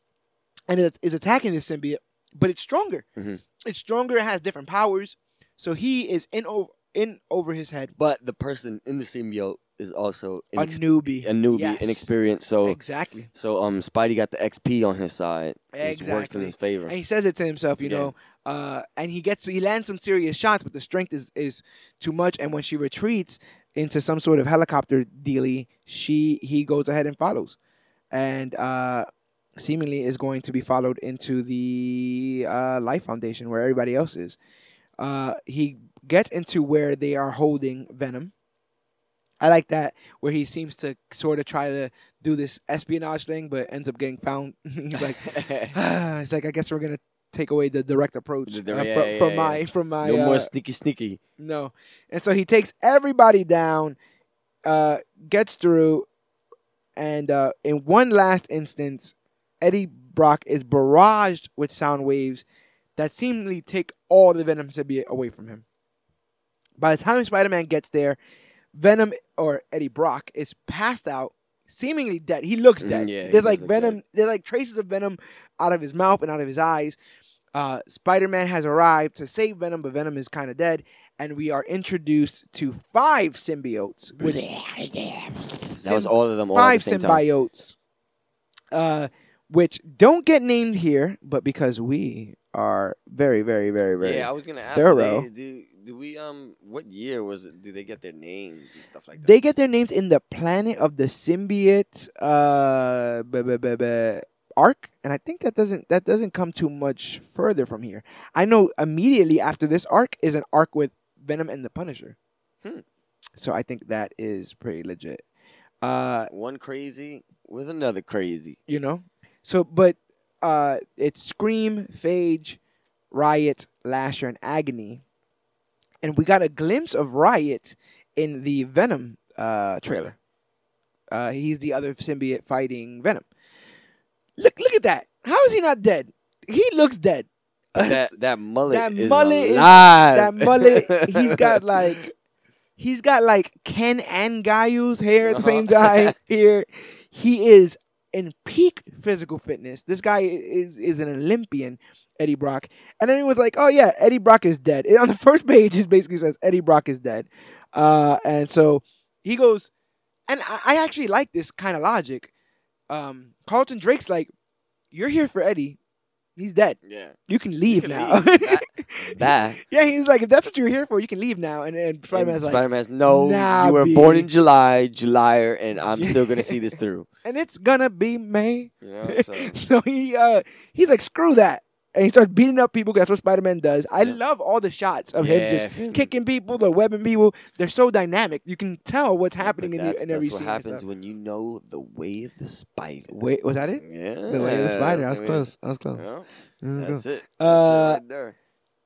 and is, is attacking this symbiote, but it's stronger. Mhm. It's stronger. It has different powers. So he is in over in over his head. but the person in the symbiote is also A inex- newbie. a newbie, Yes. inexperienced. So exactly. so um, Spidey got the XP on his side, which works in his favor. And he says it to himself, you Yeah. know. Uh, and he gets he lands some serious shots, but the strength is is too much. And when she retreats into some sort of helicopter dealy, she he goes ahead and follows, and uh, seemingly is going to be followed into the uh, Life Foundation where everybody else is. Uh, he gets into where they are holding Venom. I like that where he seems to sort of try to do this espionage thing, but ends up getting found. He's like, it's like I guess we're gonna take away the direct approach The uh, yeah, from, yeah, from yeah. my from my no more uh, sneaky, sneaky. no, and so he takes everybody down, uh, gets through, and uh, in one last instance, Eddie Brock is barraged with sound waves that seemingly take all the Venom symbiote away from him. By the time Spider-Man gets there, Venom or Eddie Brock is passed out, seemingly dead. He looks Mm, dead. yeah, there's like venom. dead. There's like traces of venom out of his mouth and out of his eyes. Uh, Spider-Man has arrived to save Venom, but Venom is kind of dead, and we are introduced to five symbiotes, which That was all of them all at five the same time. symbiotes, uh, which don't get named here, but because we are very, very, very, very Yeah, I was gonna ask. thorough. They, do do we um what year was it? Do they get their names and stuff like that? They get their names in the Planet of the Symbiote uh, b- b- b- b- arc, and I think that doesn't that doesn't come too much further from here. I know immediately after this arc is an arc with Venom and the Punisher, Hmm. so I think that is pretty legit. Uh, One crazy with another crazy. you know, so but uh, it's Scream, Phage, Riot, Lasher, and Agony, and we got a glimpse of Riot in the Venom uh, trailer. Uh, he's the other symbiote fighting Venom. Look, look at that! How is he not dead? He looks dead. That that mullet That is mullet is- alive. that mullet, he's got like, he's got like Ken and Guyu's hair at the same Uh-huh. time. Here, he is in peak physical fitness. This guy is is an Olympian, Eddie Brock. And then he was like, "Oh yeah, Eddie Brock is dead." And on the first page, it basically says Eddie Brock is dead. Uh, and so he goes, and I, I actually like this kind of logic. Um, Carlton Drake's like, "You're here for Eddie." He's dead. Yeah. You can leave can now. leave. Back. yeah, he's like, if that's what you're here for, you can leave now. And then Spider Man's like, Spider-Man's no. "Nah, you were B." born in July, Julyer, and I'm still gonna see this through. and it's gonna be May. You know. So so he uh he's like, screw that. And he starts beating up people. That's what Spider Man does. I Yeah. love all the shots of him just kicking people, the webbing people. They're so dynamic. You can tell what's happening But in, the, in every scene. that's what happens when you know the way of the spider. Wait, was that it? Yeah. The way of the spider. That was close. That was close. Yeah, was That's close. it. That's Uh, it right there.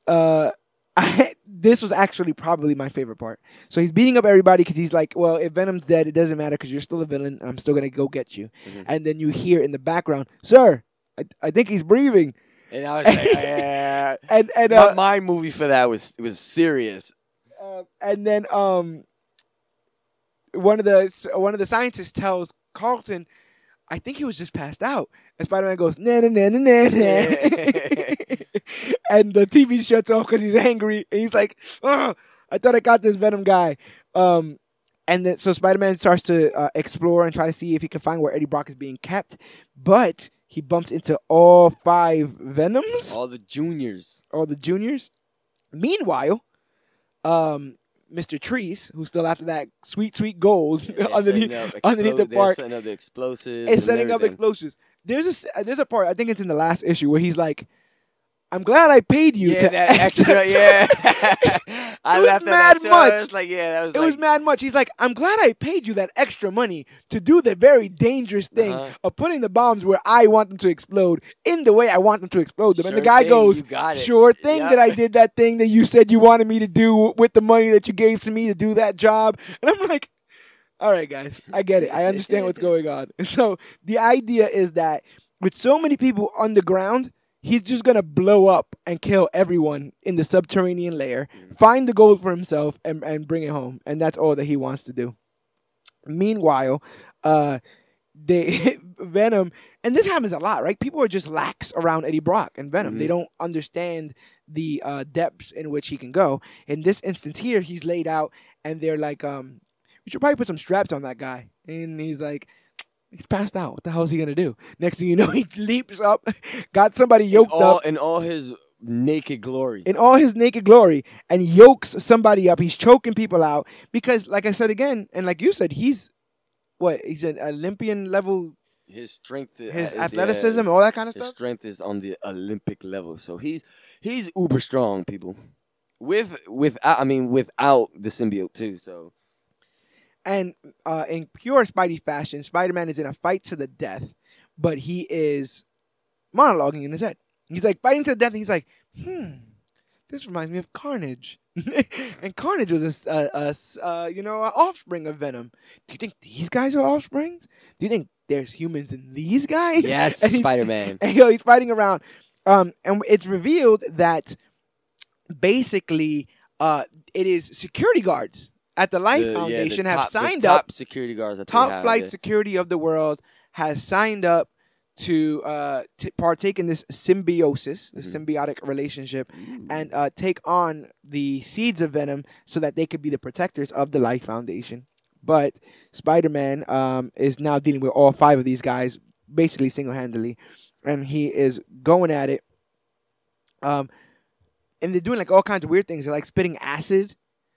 uh, I, this was actually probably my favorite part. So he's beating up everybody because he's like, well, if Venom's dead, it doesn't matter because you're still a villain. I'm still gonna go get you. Mhm. And then you hear in the background, sir, I, I think he's breathing. And I was like, yeah. And and my, uh, my movie for that was was serious. uh, and then um, one of the one of the scientists tells Carlton, I think he was just passed out. And Spider Man goes, na na na na na na. and the TV shuts off because he's angry. And he's like, oh, I thought I got this Venom guy. Um, and then so Spider Man starts to uh, explore and try to see if he can find where Eddie Brock is being kept. But he bumped into all five Venoms All the juniors. All the juniors. Meanwhile, um, Mr. Treece, who's still after that sweet, sweet goals Yeah, underneath, up underneath the explo- park, setting up the explosives. and setting up explosives. There's a there's a part I think it's in the last issue where he's like, "I'm glad I paid you." Yeah, that extra. Yeah, I It was laughed at mad that too. much. I was like, yeah, that was It like, was mad much. He's like, I'm glad I paid you that extra money to do the very dangerous thing Uh-huh. of putting the bombs where I want them to explode in the way I want them to explode them. and the guy thing, goes, it. Sure thing Yep. that I did that thing that you said you wanted me to do with the money that you gave to me to do that job. And I'm like, all right, guys, I get it. I understand what's going on. So the idea is that with so many people underground, he's just gonna blow up and kill everyone in the subterranean layer, find the gold for himself, and, and bring it home. And that's all that he wants to do. Meanwhile, uh, they Venom, and this happens a lot, right? People are just lax around Eddie Brock and Venom. They Mhm. don't understand the uh, depths in which he can go. In this instance here, he's laid out, and they're like, um, "We should probably put some straps on that guy." And he's like, "He's passed out. What the hell is he gonna do?" Next thing you know, he leaps up, got somebody yoked all up in all his naked glory. in all his naked glory and yokes somebody up. He's choking people out because, like I said again, and like you said, he's what? He's an Olympian level. his strength, is- His uh, is- athleticism, yeah, his- all that kind of His stuff. strength is on the Olympic level, so he's he's uber strong, people. With without, I mean, without the symbiote too. So And uh, in pure Spidey fashion, Spider-Man is in a fight to the death, but he is monologuing in his head. He's like fighting to the death. And he's like, hmm, this reminds me of Carnage. and Carnage was a uh, you know, an offspring of Venom. Do you think these guys are offsprings? Do you think there's humans in these guys? yes, Spider Man. and you know, he's fighting around. Um, and it's revealed that basically uh, it is security guards at the Life Foundation have signed top up. security guards. Top flight yeah. security of the world has signed up to uh, t- partake in this symbiosis, this Mhm. symbiotic relationship, Ooh. and uh, take on the seeds of Venom so that they could be the protectors of the Life Foundation. But Spider Man um, is now dealing with all five of these guys basically single handedly, and he is going at it. Um, and they're doing like all kinds of weird things. They're like spitting acid.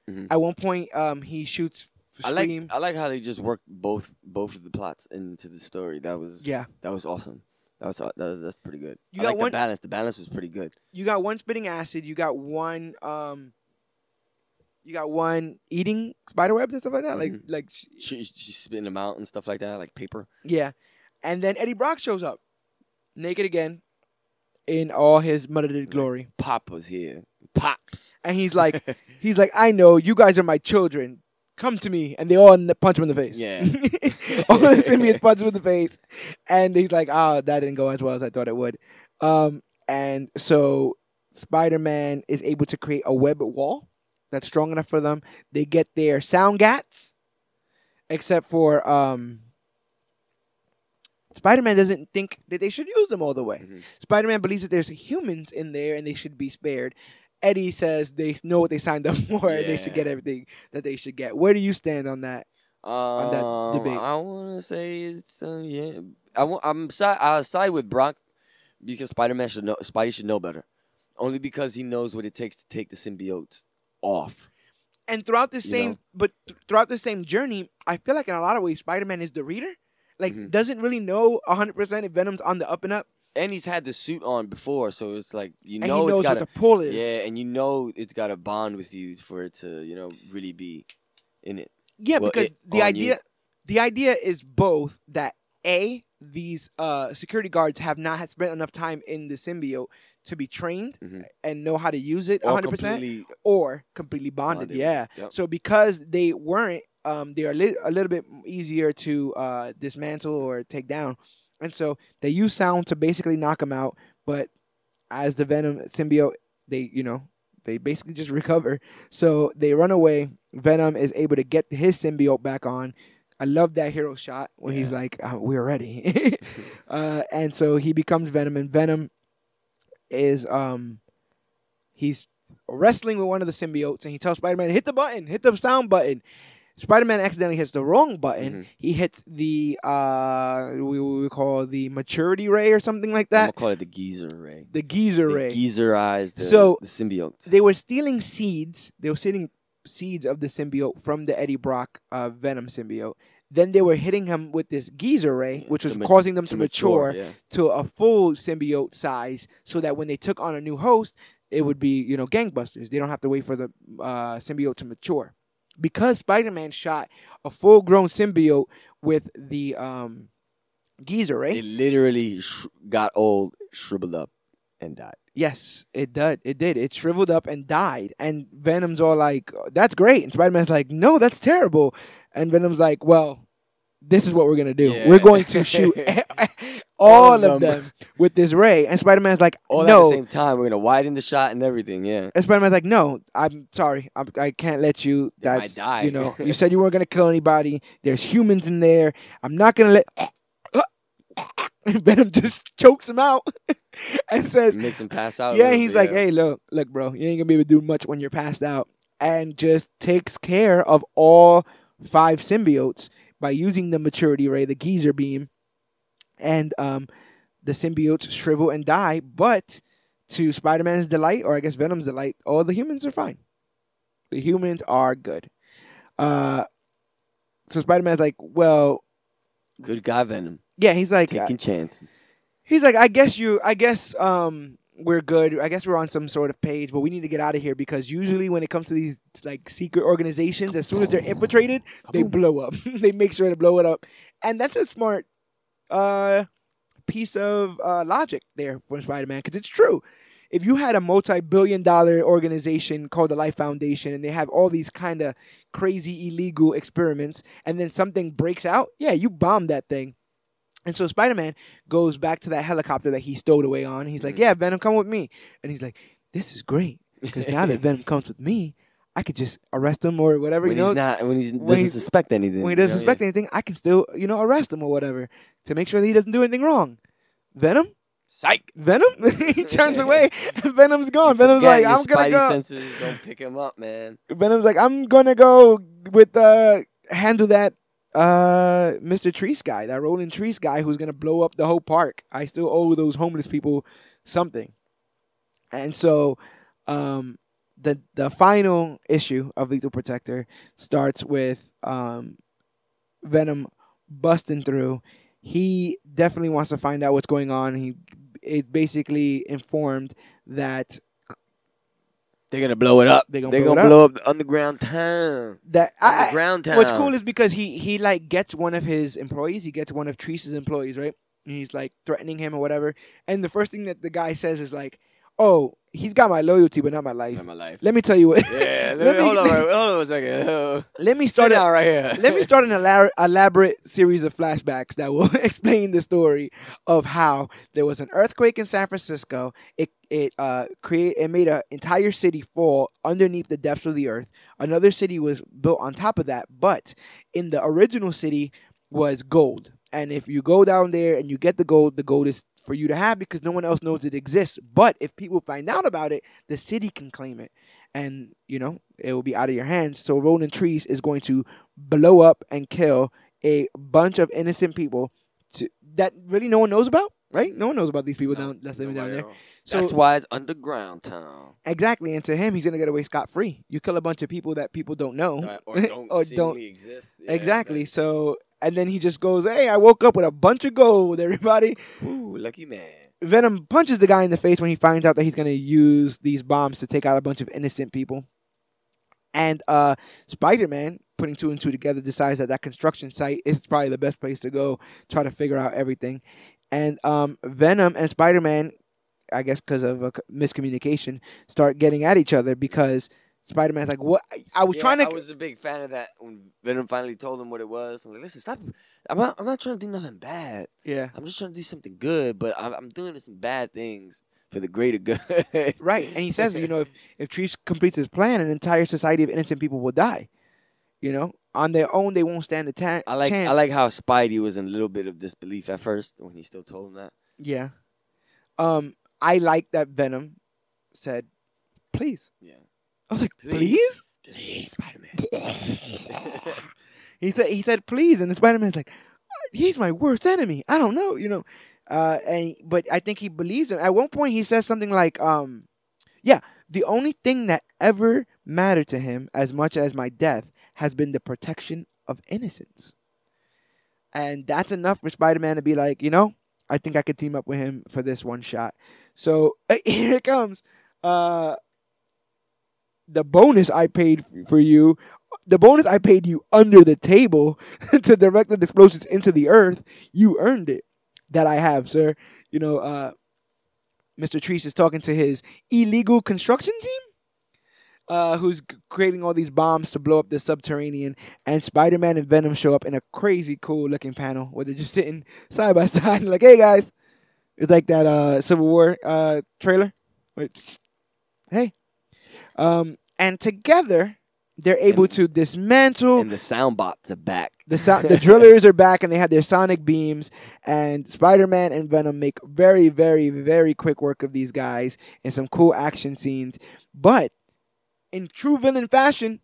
Mhm. At one point, um, he shoots I like I like how they just worked both both of the plots into the story. That was yeah, that was awesome. That was that, that's pretty good. You I got like one- the balance. The balance was pretty good. you got one spitting acid. You got one. Um, you got one eating spider webs and stuff like that. Like Mhm. like sh- She, she's spitting them out and stuff like that, like paper. Yeah. And then Eddie Brock shows up, naked again, in all his muddied glory. Pop was here. Pops. And he's like, he's like, I know you guys are my children. Come to me, and they all punch him in the face. Yeah. all the symbiotes punch him in the face, and he's like, "Oh, that didn't go as well as I thought it would." Um, and so Spider-Man is able to create a web wall that's strong enough for them. They get their sound gats, except for um, Spider-Man doesn't think that they should use them all the way. Mhm. Spider-Man believes that there's humans in there and they should be spared. Eddie says they know what they signed up for and they should get everything that they should get. Where do you stand on that? Um, that debate. I want to say it's uh, yeah. I I'm side. I'll side with Brock because Spider Man should know. Spidey should know better. Only because he knows what it takes to take the symbiotes off. And throughout the You same, know? but th- throughout the same journey, I feel like in a lot of ways, Spider Man is the reader. Like, Mhm. doesn't really know hundred percent if Venom's on the up and up, And he's had the suit on before, so it's like you and know it's got the pull is. yeah, and you know it's got to bond with you for it to you know really be in it. Yeah, Well, because it- the idea you. the idea is both that a these uh, security guards have not had spent enough time in the symbiote to be trained Mhm. and know how to use it Or 100% completely or completely bonded. Bonded, Yeah. yep. So because they weren't, um, they are li- a little bit easier to uh, dismantle or take down, and so they use sound to basically knock them out. But as the Venom symbiote, they you know they basically just recover. So they run away. Venom is able to get his symbiote back on. I love that hero shot when he's like, uh, "We're ready," uh, and so he becomes Venom, and Venom is um he's wrestling with one of the symbiotes, and he tells Spider Man, "Hit the button, hit the sound button." Spider Man accidentally hits the wrong button. Mhm. He hits the uh we we call the maturity ray or something like I'm gonna call it the geezer ray. The geezer The ray. geezer eyes. The, So- the symbiotes. they were stealing seeds. They were stealing seeds of the symbiote from the Eddie Brock uh, Venom symbiote. Then they were hitting him with this geezer ray, which was ma- causing them to, mature, yeah. to a full symbiote size, so that when they took on a new host, it would be you know gangbusters. They don't have to wait for the uh, symbiote to mature. Because Spider-Man shot a full-grown symbiote with the um, geezer right? It literally sh- got old, shriveled up, and died. Yes, it did. It did. It shriveled up and died. And Venom's all like, "That's great," and Spider Man's like, "No, that's terrible." And Venom's like, "Well, this is what we're gonna do. Yeah. We're going to shoot all, All of them. them. with this ray." And Spider Man's like, All at the same time. We're gonna widen the shot and everything. Yeah. and Spider Man's like, "No, I'm sorry. I'm, I can't let you. That's die." you know. You said you weren't gonna kill anybody. There's humans in there. I'm not gonna let." And Venom just chokes him out and says, Makes him pass out. yeah, he's bit, like, yeah. hey, look, look, bro, you ain't gonna be able to do much when you're passed out, and just takes care of all five symbiotes by using the maturity ray, the geezer beam, and um, the symbiotes shrivel and die. But to Spider-Man's delight, or I guess Venom's delight, all the humans are fine. The humans are good. Uh, so Spider-Man's like, well, Good guy, Venom. yeah, he's like, Taking chances. He's like, I guess you, I guess um, we're good. I guess we're on some sort of page, but we need to get out of here because usually when it comes to these like secret organizations, as soon as they're infiltrated, they blow up. they make sure to blow it up, and that's a smart uh, piece of uh, logic there for Spider-Man because it's true. If you had a multi-billion-dollar organization called the Life Foundation, and they have all these kind of crazy illegal experiments, and then something breaks out, yeah, you bomb that thing. And so Spider Man goes back to that helicopter that he stowed away on. He's like, Mhm. "Yeah, Venom, come with me." And he's like, "This is great because now that Venom comes with me, I could just arrest him or whatever. when you know, he's not, when he when doesn't he's- suspect anything. when he you doesn't know, suspect anything, I can still, you know, arrest him or whatever to make sure that he doesn't do anything wrong." Venom, Psych. Venom, he turns away, Venom's gone. Venom's like, "I'm gonna go." senses don't pick him up, man. Venom's like, "I'm gonna go with uh handle that." Uh, Mr. Treece guy, that Roland Treece guy who's gonna blow up the whole park. I still owe those homeless people something. And so, um, the the final issue of Lethal Protector starts with um, Venom busting through. He definitely wants to find out what's going on. He is basically informed that They're gonna blow it up. They're gonna They're blow gonna blow up the underground town. that I- Underground town. What's cool is because he he like gets one of his employees. He gets one of Treece's employees, right? And he's like threatening him or whatever. And the first thing that the guy says is like, "Oh, he's got my loyalty, but not my life." in my life. Let me tell you what. Yeah, let let me, hold on, hold on a second. Let me start. out right here. let me start an elabor- elaborate series of flashbacks that will explain the story of how there was an earthquake in San Francisco. It it uh create it made an entire city fall underneath the depths of the earth. Another city was built on top of that, but in the original city was gold. And if you go down there and you get the gold, the gold is for you to have because no one else knows it exists. But if people find out about it, the city can claim it. And, you know, it will be out of your hands. So Roland Treece is going to blow up and kill a bunch of innocent people to, that really no one knows about. right? No one knows about these people down that's living down there. So That's why it's underground town. exactly, and to him, he's gonna get away scot free. You kill a bunch of people that people don't know, Or don't Or seemingly exist. Yeah, exactly. So and then he just goes, "Hey, I woke up with a bunch of gold, everybody." Ooh, lucky man. Venom punches the guy in the face when he finds out that he's going to use these bombs to take out a bunch of innocent people. And uh, Spider Man, putting two and two together, decides that that construction site is probably the best place to go, try to figure out everything. And um, Venom and Spider Man, I guess because of a miscommunication, start getting at each other because Spider Man's like, "What? I- I was Yeah, trying to." I was a big fan of that when Venom finally told him what it was. I'm like, listen, stop. I'm not. I'm not trying to do nothing bad. yeah. I'm just trying to do something good. But I'm, I'm doing some bad things for the greater good. Right, and he says, you know, if if Treece completes his plan, an entire society of innocent people will die. You know, on their own, they won't stand a ta- I like. chance. I like how Spidey was in a little bit of disbelief at first when he still told him that. Yeah. Um, I like that Venom said, "Please." Yeah. I was like, Please. "Please." Spider Man. He said, "He said, please," and the Spider Man's like, "He's my worst enemy." I don't know, you know. Uh, and but I think he believes him. At one point, he says something like, "Um, yeah, the only thing that ever mattered to him as much as my death has been the protection of innocence." And that's enough for Spider Man to be like, you know, I think I could team up with him for this one shot. So here it comes. Uh, the bonus I paid for you, the bonus I paid you under the table to direct the explosions into the earth, you earned it. That I have, sir. You know, uh, Mr. Treece is talking to his illegal construction team, uh, who's creating all these bombs to blow up the subterranean. And Spider Man and Venom show up in a crazy cool looking panel where they're just sitting side by side, like, "Hey guys," it's like that uh, Civil War uh, trailer. Hey, um, and together they're able And- to dismantle and the sound bots are back. the the drillers are back and they have their sonic beams and Spider-Man and Venom make very very very quick work of these guys in some cool action scenes. But in true villain fashion,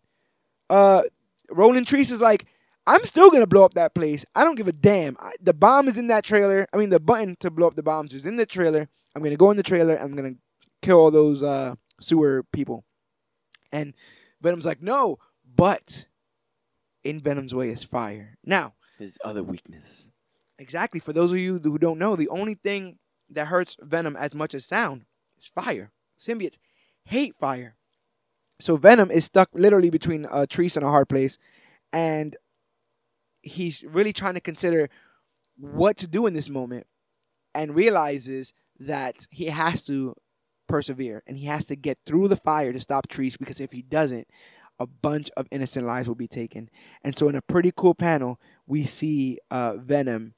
uh Roland Treece is like I'm still gonna blow up that place. I don't give a damn. I, the bomb is in that trailer. I mean, the button to blow up the bombs is in the trailer. I'm gonna go in the trailer. I'm gonna kill all those uh, sewer people. And Venom's like, no, but in Venom's way is fire. Now, His other weakness. exactly for those of you who don't know, the only thing that hurts Venom as much as sound is fire. Symbiotes hate fire. So Venom is stuck literally between a Treece and a hard place, and he's really trying to consider what to do in this moment, and realizes that he has to persevere and he has to get through the fire to stop Treece because if he doesn't, a bunch of innocent lives will be taken. And so, in a pretty cool panel, we see uh, Venom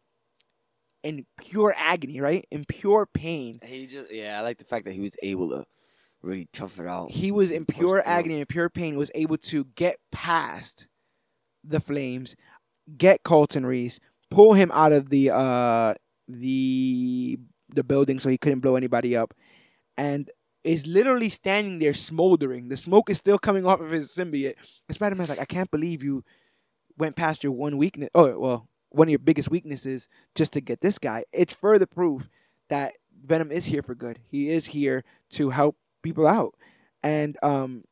in pure agony, right? In pure pain. He just yeah, I like the fact that he was able to really tough it out. He was in pure agony and pure pain, was able to get past the flames, get Colton Reese, pull him out of the uh the the building so he couldn't blow anybody up, and is literally standing there smoldering. The smoke is still coming off of his symbiote. And Spider Man's like, I can't believe you went past your one weakness. Oh well, one of your biggest weaknesses just to get this guy. It's further proof that Venom is here for good. He is here to help people out. And um,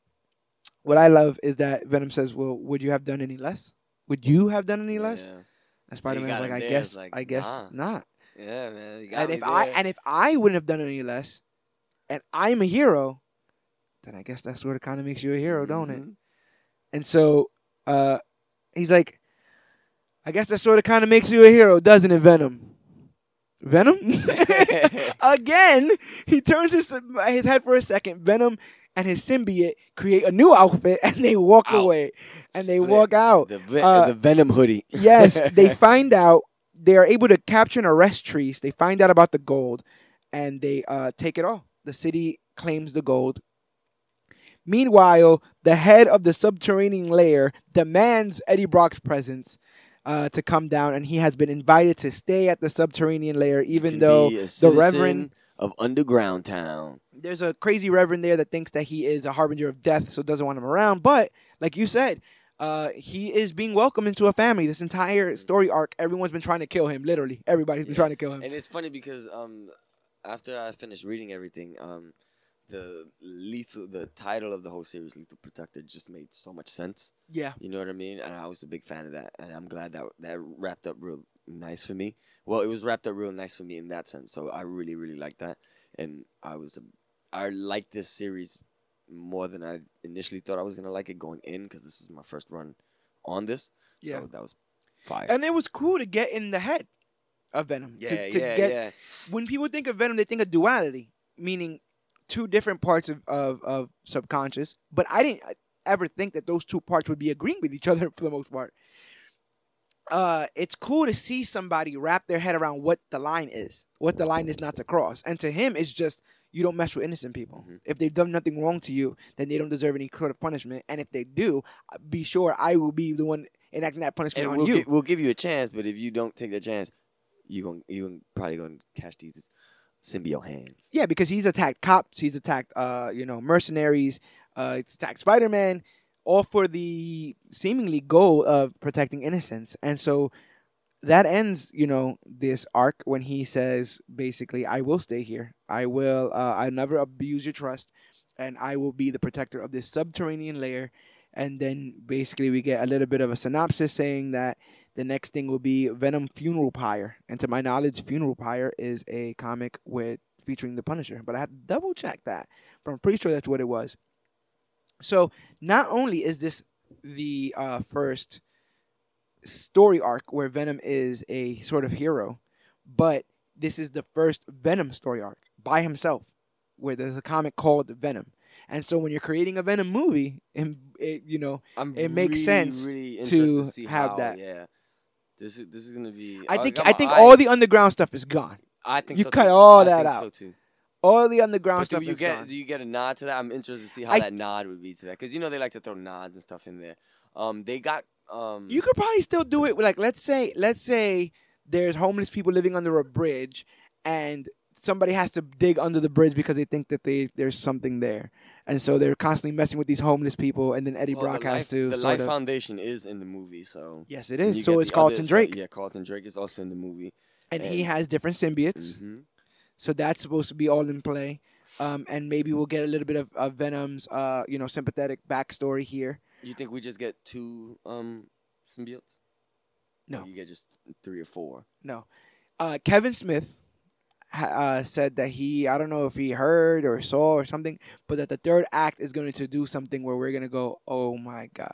what I love is that Venom says, "Well, would you have done any less? Would you have done any less?" Yeah, And Spider Man's like, "I guess, like, I guess nah. not." yeah, man. You got And if I and if I wouldn't have done any less, and I'm a hero, then I guess that sort of kind of makes you a hero, don't it? Mhm. And so uh, he's like, I guess that sort of kind of makes you a hero, doesn't it, Venom? Venom? Again, he turns his, his head for a second. Venom and his symbiote create a new outfit and they walk Out. away. And they Split. walk out. The, Uh, the Venom hoodie. yes, they find out they are able to capture and arrest Treece. They find out about the gold and they uh, take it all. The city claims the gold. Meanwhile, the head of the subterranean layer demands Eddie Brock's presence uh, to come down, and he has been invited to stay at the subterranean layer, even though the Reverend of Underground Town. there's a crazy reverend there that thinks that he is a harbinger of death, so doesn't want him around. But like you said, uh, he is being welcomed into a family. This entire story arc, everyone's been trying to kill him. Literally, everybody's been Yeah. trying to kill him. And it's funny because um, after I finished reading everything, um, the lethal, the title of the whole series, Lethal Protector, just made so much sense. yeah, You know what I mean? And I was a big fan of that, and I'm glad that that wrapped up real nice for me. Well, it was wrapped up real nice for me in that sense. So I really, really liked that, and I was, I liked this series more than I initially thought I was gonna like it going in because this is my first run on this. Yeah. So that was fire. and it was cool to get in the head of Venom. yeah, to, to yeah, get, yeah. When people think of Venom, they think of duality, meaning two different parts of, of, of subconscious. But I didn't ever think that those two parts would be agreeing with each other for the most part. Uh, it's cool to see somebody wrap their head around what the line is, what the line is not to cross. And to him, it's just you don't mess with innocent people. Mhm. If they've done nothing wrong to you, then they don't deserve any sort of punishment. And if they do, uh, be sure I will be the one enacting that punishment and on we'll, you. gi- we'll give you a chance, but if you don't take the chance, you gon' you probably gonna catch these symbiote hands. Yeah, because he's attacked cops, he's attacked uh, you know, mercenaries, uh, it's attacked Spider Man, all for the seemingly goal of protecting innocence. And so that ends, you know, this arc when he says basically, I will stay here. I will uh I never abuse your trust and I will be the protector of this subterranean layer. And then basically we get a little bit of a synopsis saying that the next thing will be Venom Funeral Pyre. And to my knowledge, Funeral Pyre is a comic with featuring the Punisher. But I have to double check that. But I'm pretty sure that's what it was. So not only is this the uh, first story arc where Venom is a sort of hero, but this is the first Venom story arc by himself, where there's a comic called Venom. And so when you're creating a Venom movie, and it, you know, I'm It makes really, sense really to to see have how, that. Yeah, this is this is gonna be. I uh, think I think all the underground stuff is gone. I think you so cut too. all I that think out. So too. All the underground But stuff do you is get gone. do you get a nod to that? I'm interested to see how I- that nod would be to that because you know they like to throw nods and stuff in there. Um, they got um. You could probably still do it. with, Like let's say let's say there's homeless people living under a bridge, and somebody has to dig under the bridge because they think that they there's something there, and so they're constantly messing with these homeless people, and then Eddie well, Brock the has Life, to The Life of. Foundation is in the movie, so. yes, it is. and. So it's Carlton other side- Drake, Yeah, Carlton Drake is also in the movie. and he has different symbiotes. hmm So that's supposed to be all in play. Um, and maybe we'll get a little bit of, of Venom's, uh, you know, sympathetic backstory here. You think we just get two um symbiotes? No. You get just three or four. No. Uh, Kevin Smith uh, said that he, I don't know if he heard or saw or something, but that the third act is going to do something where we're going to go, oh my God.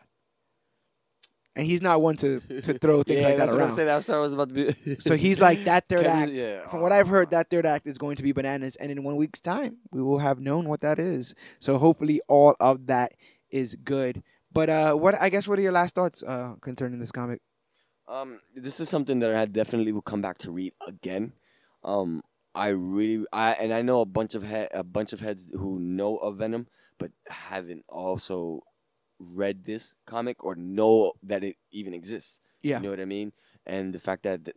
And he's not one to, to throw things yeah, like that that's what I'm around. saying. That's what I was about to be. So he's like, that third act, Yeah. from what I've heard, that third act is going to be bananas. And in one week's time, we will have known what that is. So hopefully all of that is good. But uh, what I guess what are your last thoughts uh, concerning this comic? Um, this is something that I definitely will come back to read again. Um, I really, I and I know a bunch of he- a bunch of heads who know of Venom, but haven't also read this comic or know that it even exists. Yeah. You know what I mean? And the fact that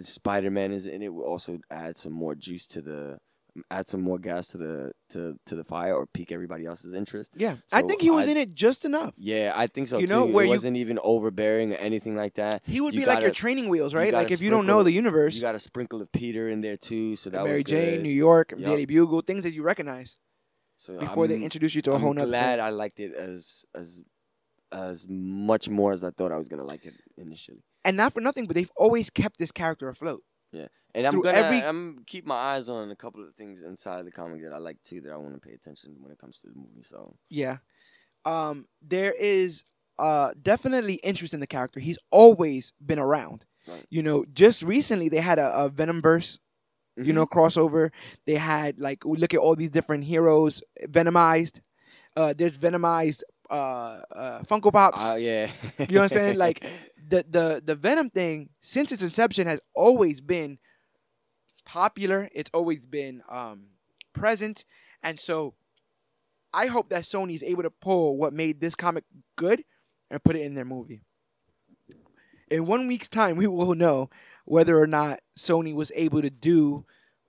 Spider Man is in it will also add some more juice to the, add some more gas to the to to the fire or pique everybody else's interest. Yeah. I think he was I- in it just enough. Yeah, I think so You too. where it you- wasn't even overbearing or anything like that. He would You be like your training wheels, right? Like gotta if you don't know the universe, You got a sprinkle of Peter in there too, so that Mary was Jane, good. New York, Yup. Daily Bugle, things that you recognize So before they I'm- introduce you to a I'm whole nother glad thing. I liked it as as as much more as I thought I was gonna like it initially. And not for nothing, but they've always kept this character afloat. And I'm gonna every- I'm keep my eyes on a couple of things inside the comic that I like too that I want to pay attention to when it comes to the movie. So Yeah. Um, there is uh definitely interest in the character. He's always been around. Right. You know, just recently they had a, a Venom verse, you know, Mm-hmm. crossover. They had like we look at all these different heroes venomized. Uh there's venomized uh uh Funko Pops. Uh, yeah, You know what I'm saying? Like the the the Venom thing since its inception has always been popular. It's always been um present, and so I hope that Sony is able to pull what made this comic good and put it in their movie. In one week's time, we will know whether or not Sony was able to do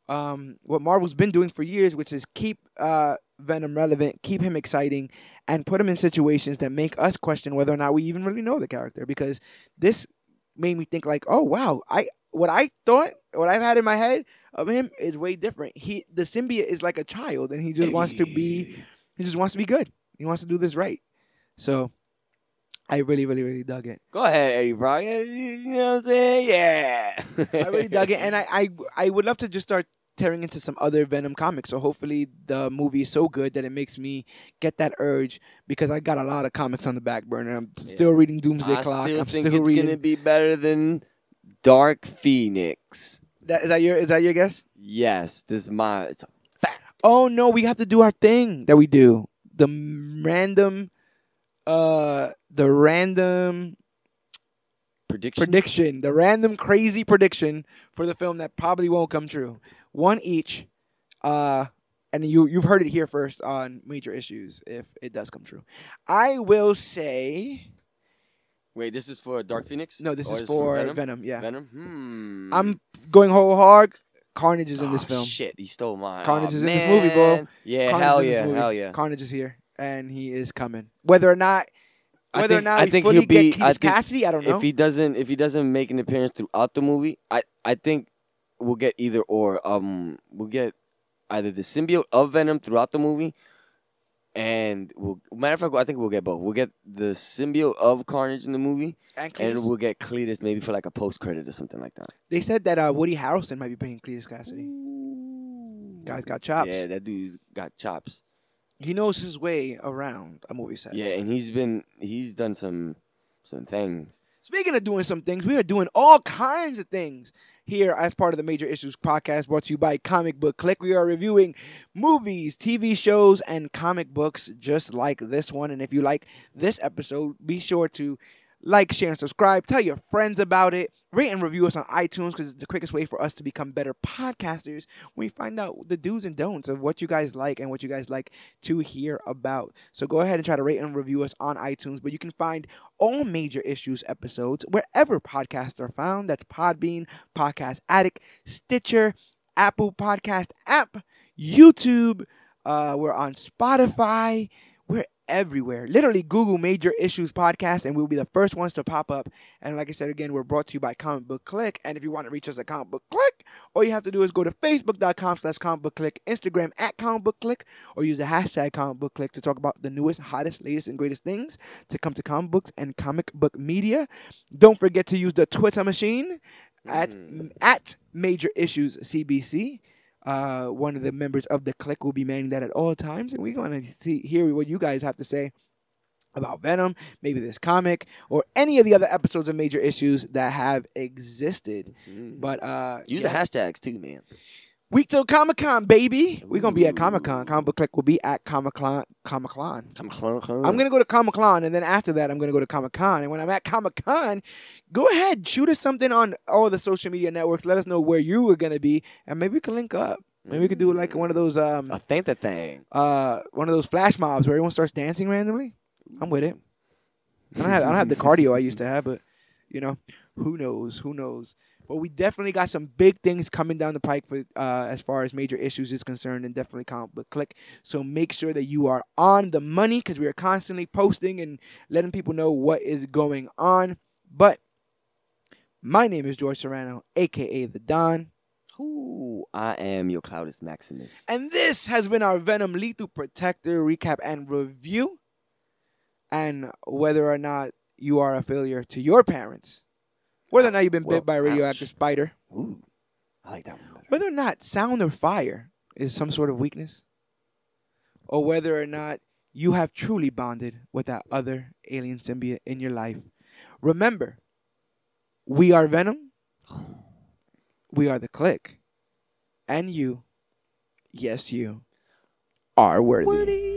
um, what Marvel's been doing for years, which is keep uh, Venom relevant, keep him exciting, and put him in situations that make us question whether or not we even really know the character. Because this made me think like, oh wow, I what I thought, what I've had in my head of him is way different. He the symbiote is like a child, and he just wants to be, he just wants to be good. He wants to do this right. So. I really, really, really dug it. Go ahead, Eddie Brock. You know what I'm saying? Yeah. I really dug it, and I, I, I would love to just start tearing into some other Venom comics. So hopefully the movie is so good that it makes me get that urge because I got a lot of comics on the back burner. I'm Yeah. still reading Doomsday I Clock. still I'm think still it's reading. gonna be better than Dark Phoenix. That, is that your is that your guess? Yes, this is my. It's a fact. Oh no, we have to do our thing that we do. The random, uh, the random Prediction. prediction, the random crazy prediction for the film that probably won't come true. One each. Uh and you you've heard it here first on major issues if it does come true. I will say Wait, this is for Dark Phoenix? no, this Or is for Venom. Venom. yeah. Venom. Hmm. I'm going whole hard. Carnage is in this Oh, film. Shit, he stole mine. Carnage Aw, is in this movie, bro. Yeah, Carnage hell yeah, hell yeah. Carnage is here and he is coming. Whether or not whether think- or not I think he'll be- I think Kasady, I don't know. If he doesn't, if he doesn't make an appearance throughout the movie, I I think we'll get either or. Um, we'll get either the symbiote of Venom throughout the movie, and we'll matter of fact, I think we'll get both. We'll get the symbiote of Carnage in the movie, and and we'll get Cletus maybe for like a post credit or something like that. they said that uh, Woody Harrelson might be playing Cletus Kasady. Guy's got chops. Yeah, that dude's got chops. He knows his way around a movie set. Yeah, and he's been he's done some some things. Speaking of doing some things, we are doing all kinds of things here as part of the Major Issues podcast brought to you by ComicBook Clique. We are reviewing movies, TV shows, and comic books just like this one. And if you like this episode, be sure to like, share, and subscribe. Tell your friends about it. Rate and review us on iTunes because it's the quickest way for us to become better podcasters we find out the do's and don'ts of what you guys like and what you guys like to hear about. So go ahead and try to rate and review us on iTunes. But you can find all major issues episodes wherever podcasts are found. That's Podbean, Podcast Addict, Stitcher, Apple Podcast app, YouTube. Uh, we're on Spotify. Everywhere. Literally, Google Major Issues Podcast, and we'll be the first ones to pop up. And like I said again, we're brought to you by ComicBook Clique. And if you want to reach us at ComicBook Clique, all you have to do is go to facebook.com slash comic book clique, Instagram at comic book clique, or use the hashtag comic book clique to talk about the newest, hottest, latest, and greatest things to come to comic books and comic book media. Don't forget to use the Twitter machine at mm. at Major Issues CBC. Uh, one of the members of the clique will be manning that at all times, and we're going to see hear what you guys have to say about Venom, maybe this comic, or any of the other episodes of Major Issues that have existed. But uh, Use yeah. the hashtags too, man. Week till Comic Con, baby. We're gonna be at Comic Con. ComicBook Clique will be at Comic Con. Comic Con. I'm gonna go to Comic Con, and then after that, I'm gonna go to Comic Con. And when I'm at Comic Con, go ahead, shoot us something on all the social media networks. Let us know where you are gonna be, and maybe we can link up. Maybe we could do like one of those um I think that thing. uh one of those flash mobs where everyone starts dancing randomly. I'm with it. I don't have I don't have the cardio I used to have, but you know, who knows? Who knows? But we definitely got some big things coming down the pike for uh, as far as major issues is concerned, and definitely comic book clique. So make sure that you are on the money because we are constantly posting and letting people know what is going on. But my name is George Serrano, aka the Don. Ooh, I am your Cloudus Maximus. And this has been our Venom Lethal Protector recap and review. And whether or not you are a failure to your parents, whether or not you've been Well, bit by a radioactive ouch. spider, Ooh, I like that one better. whether or not sound or fire is some sort of weakness, or whether or not you have truly bonded with that other alien symbiote in your life, remember, we are Venom, we are the clique, and you, yes, you, are worthy. Worthy.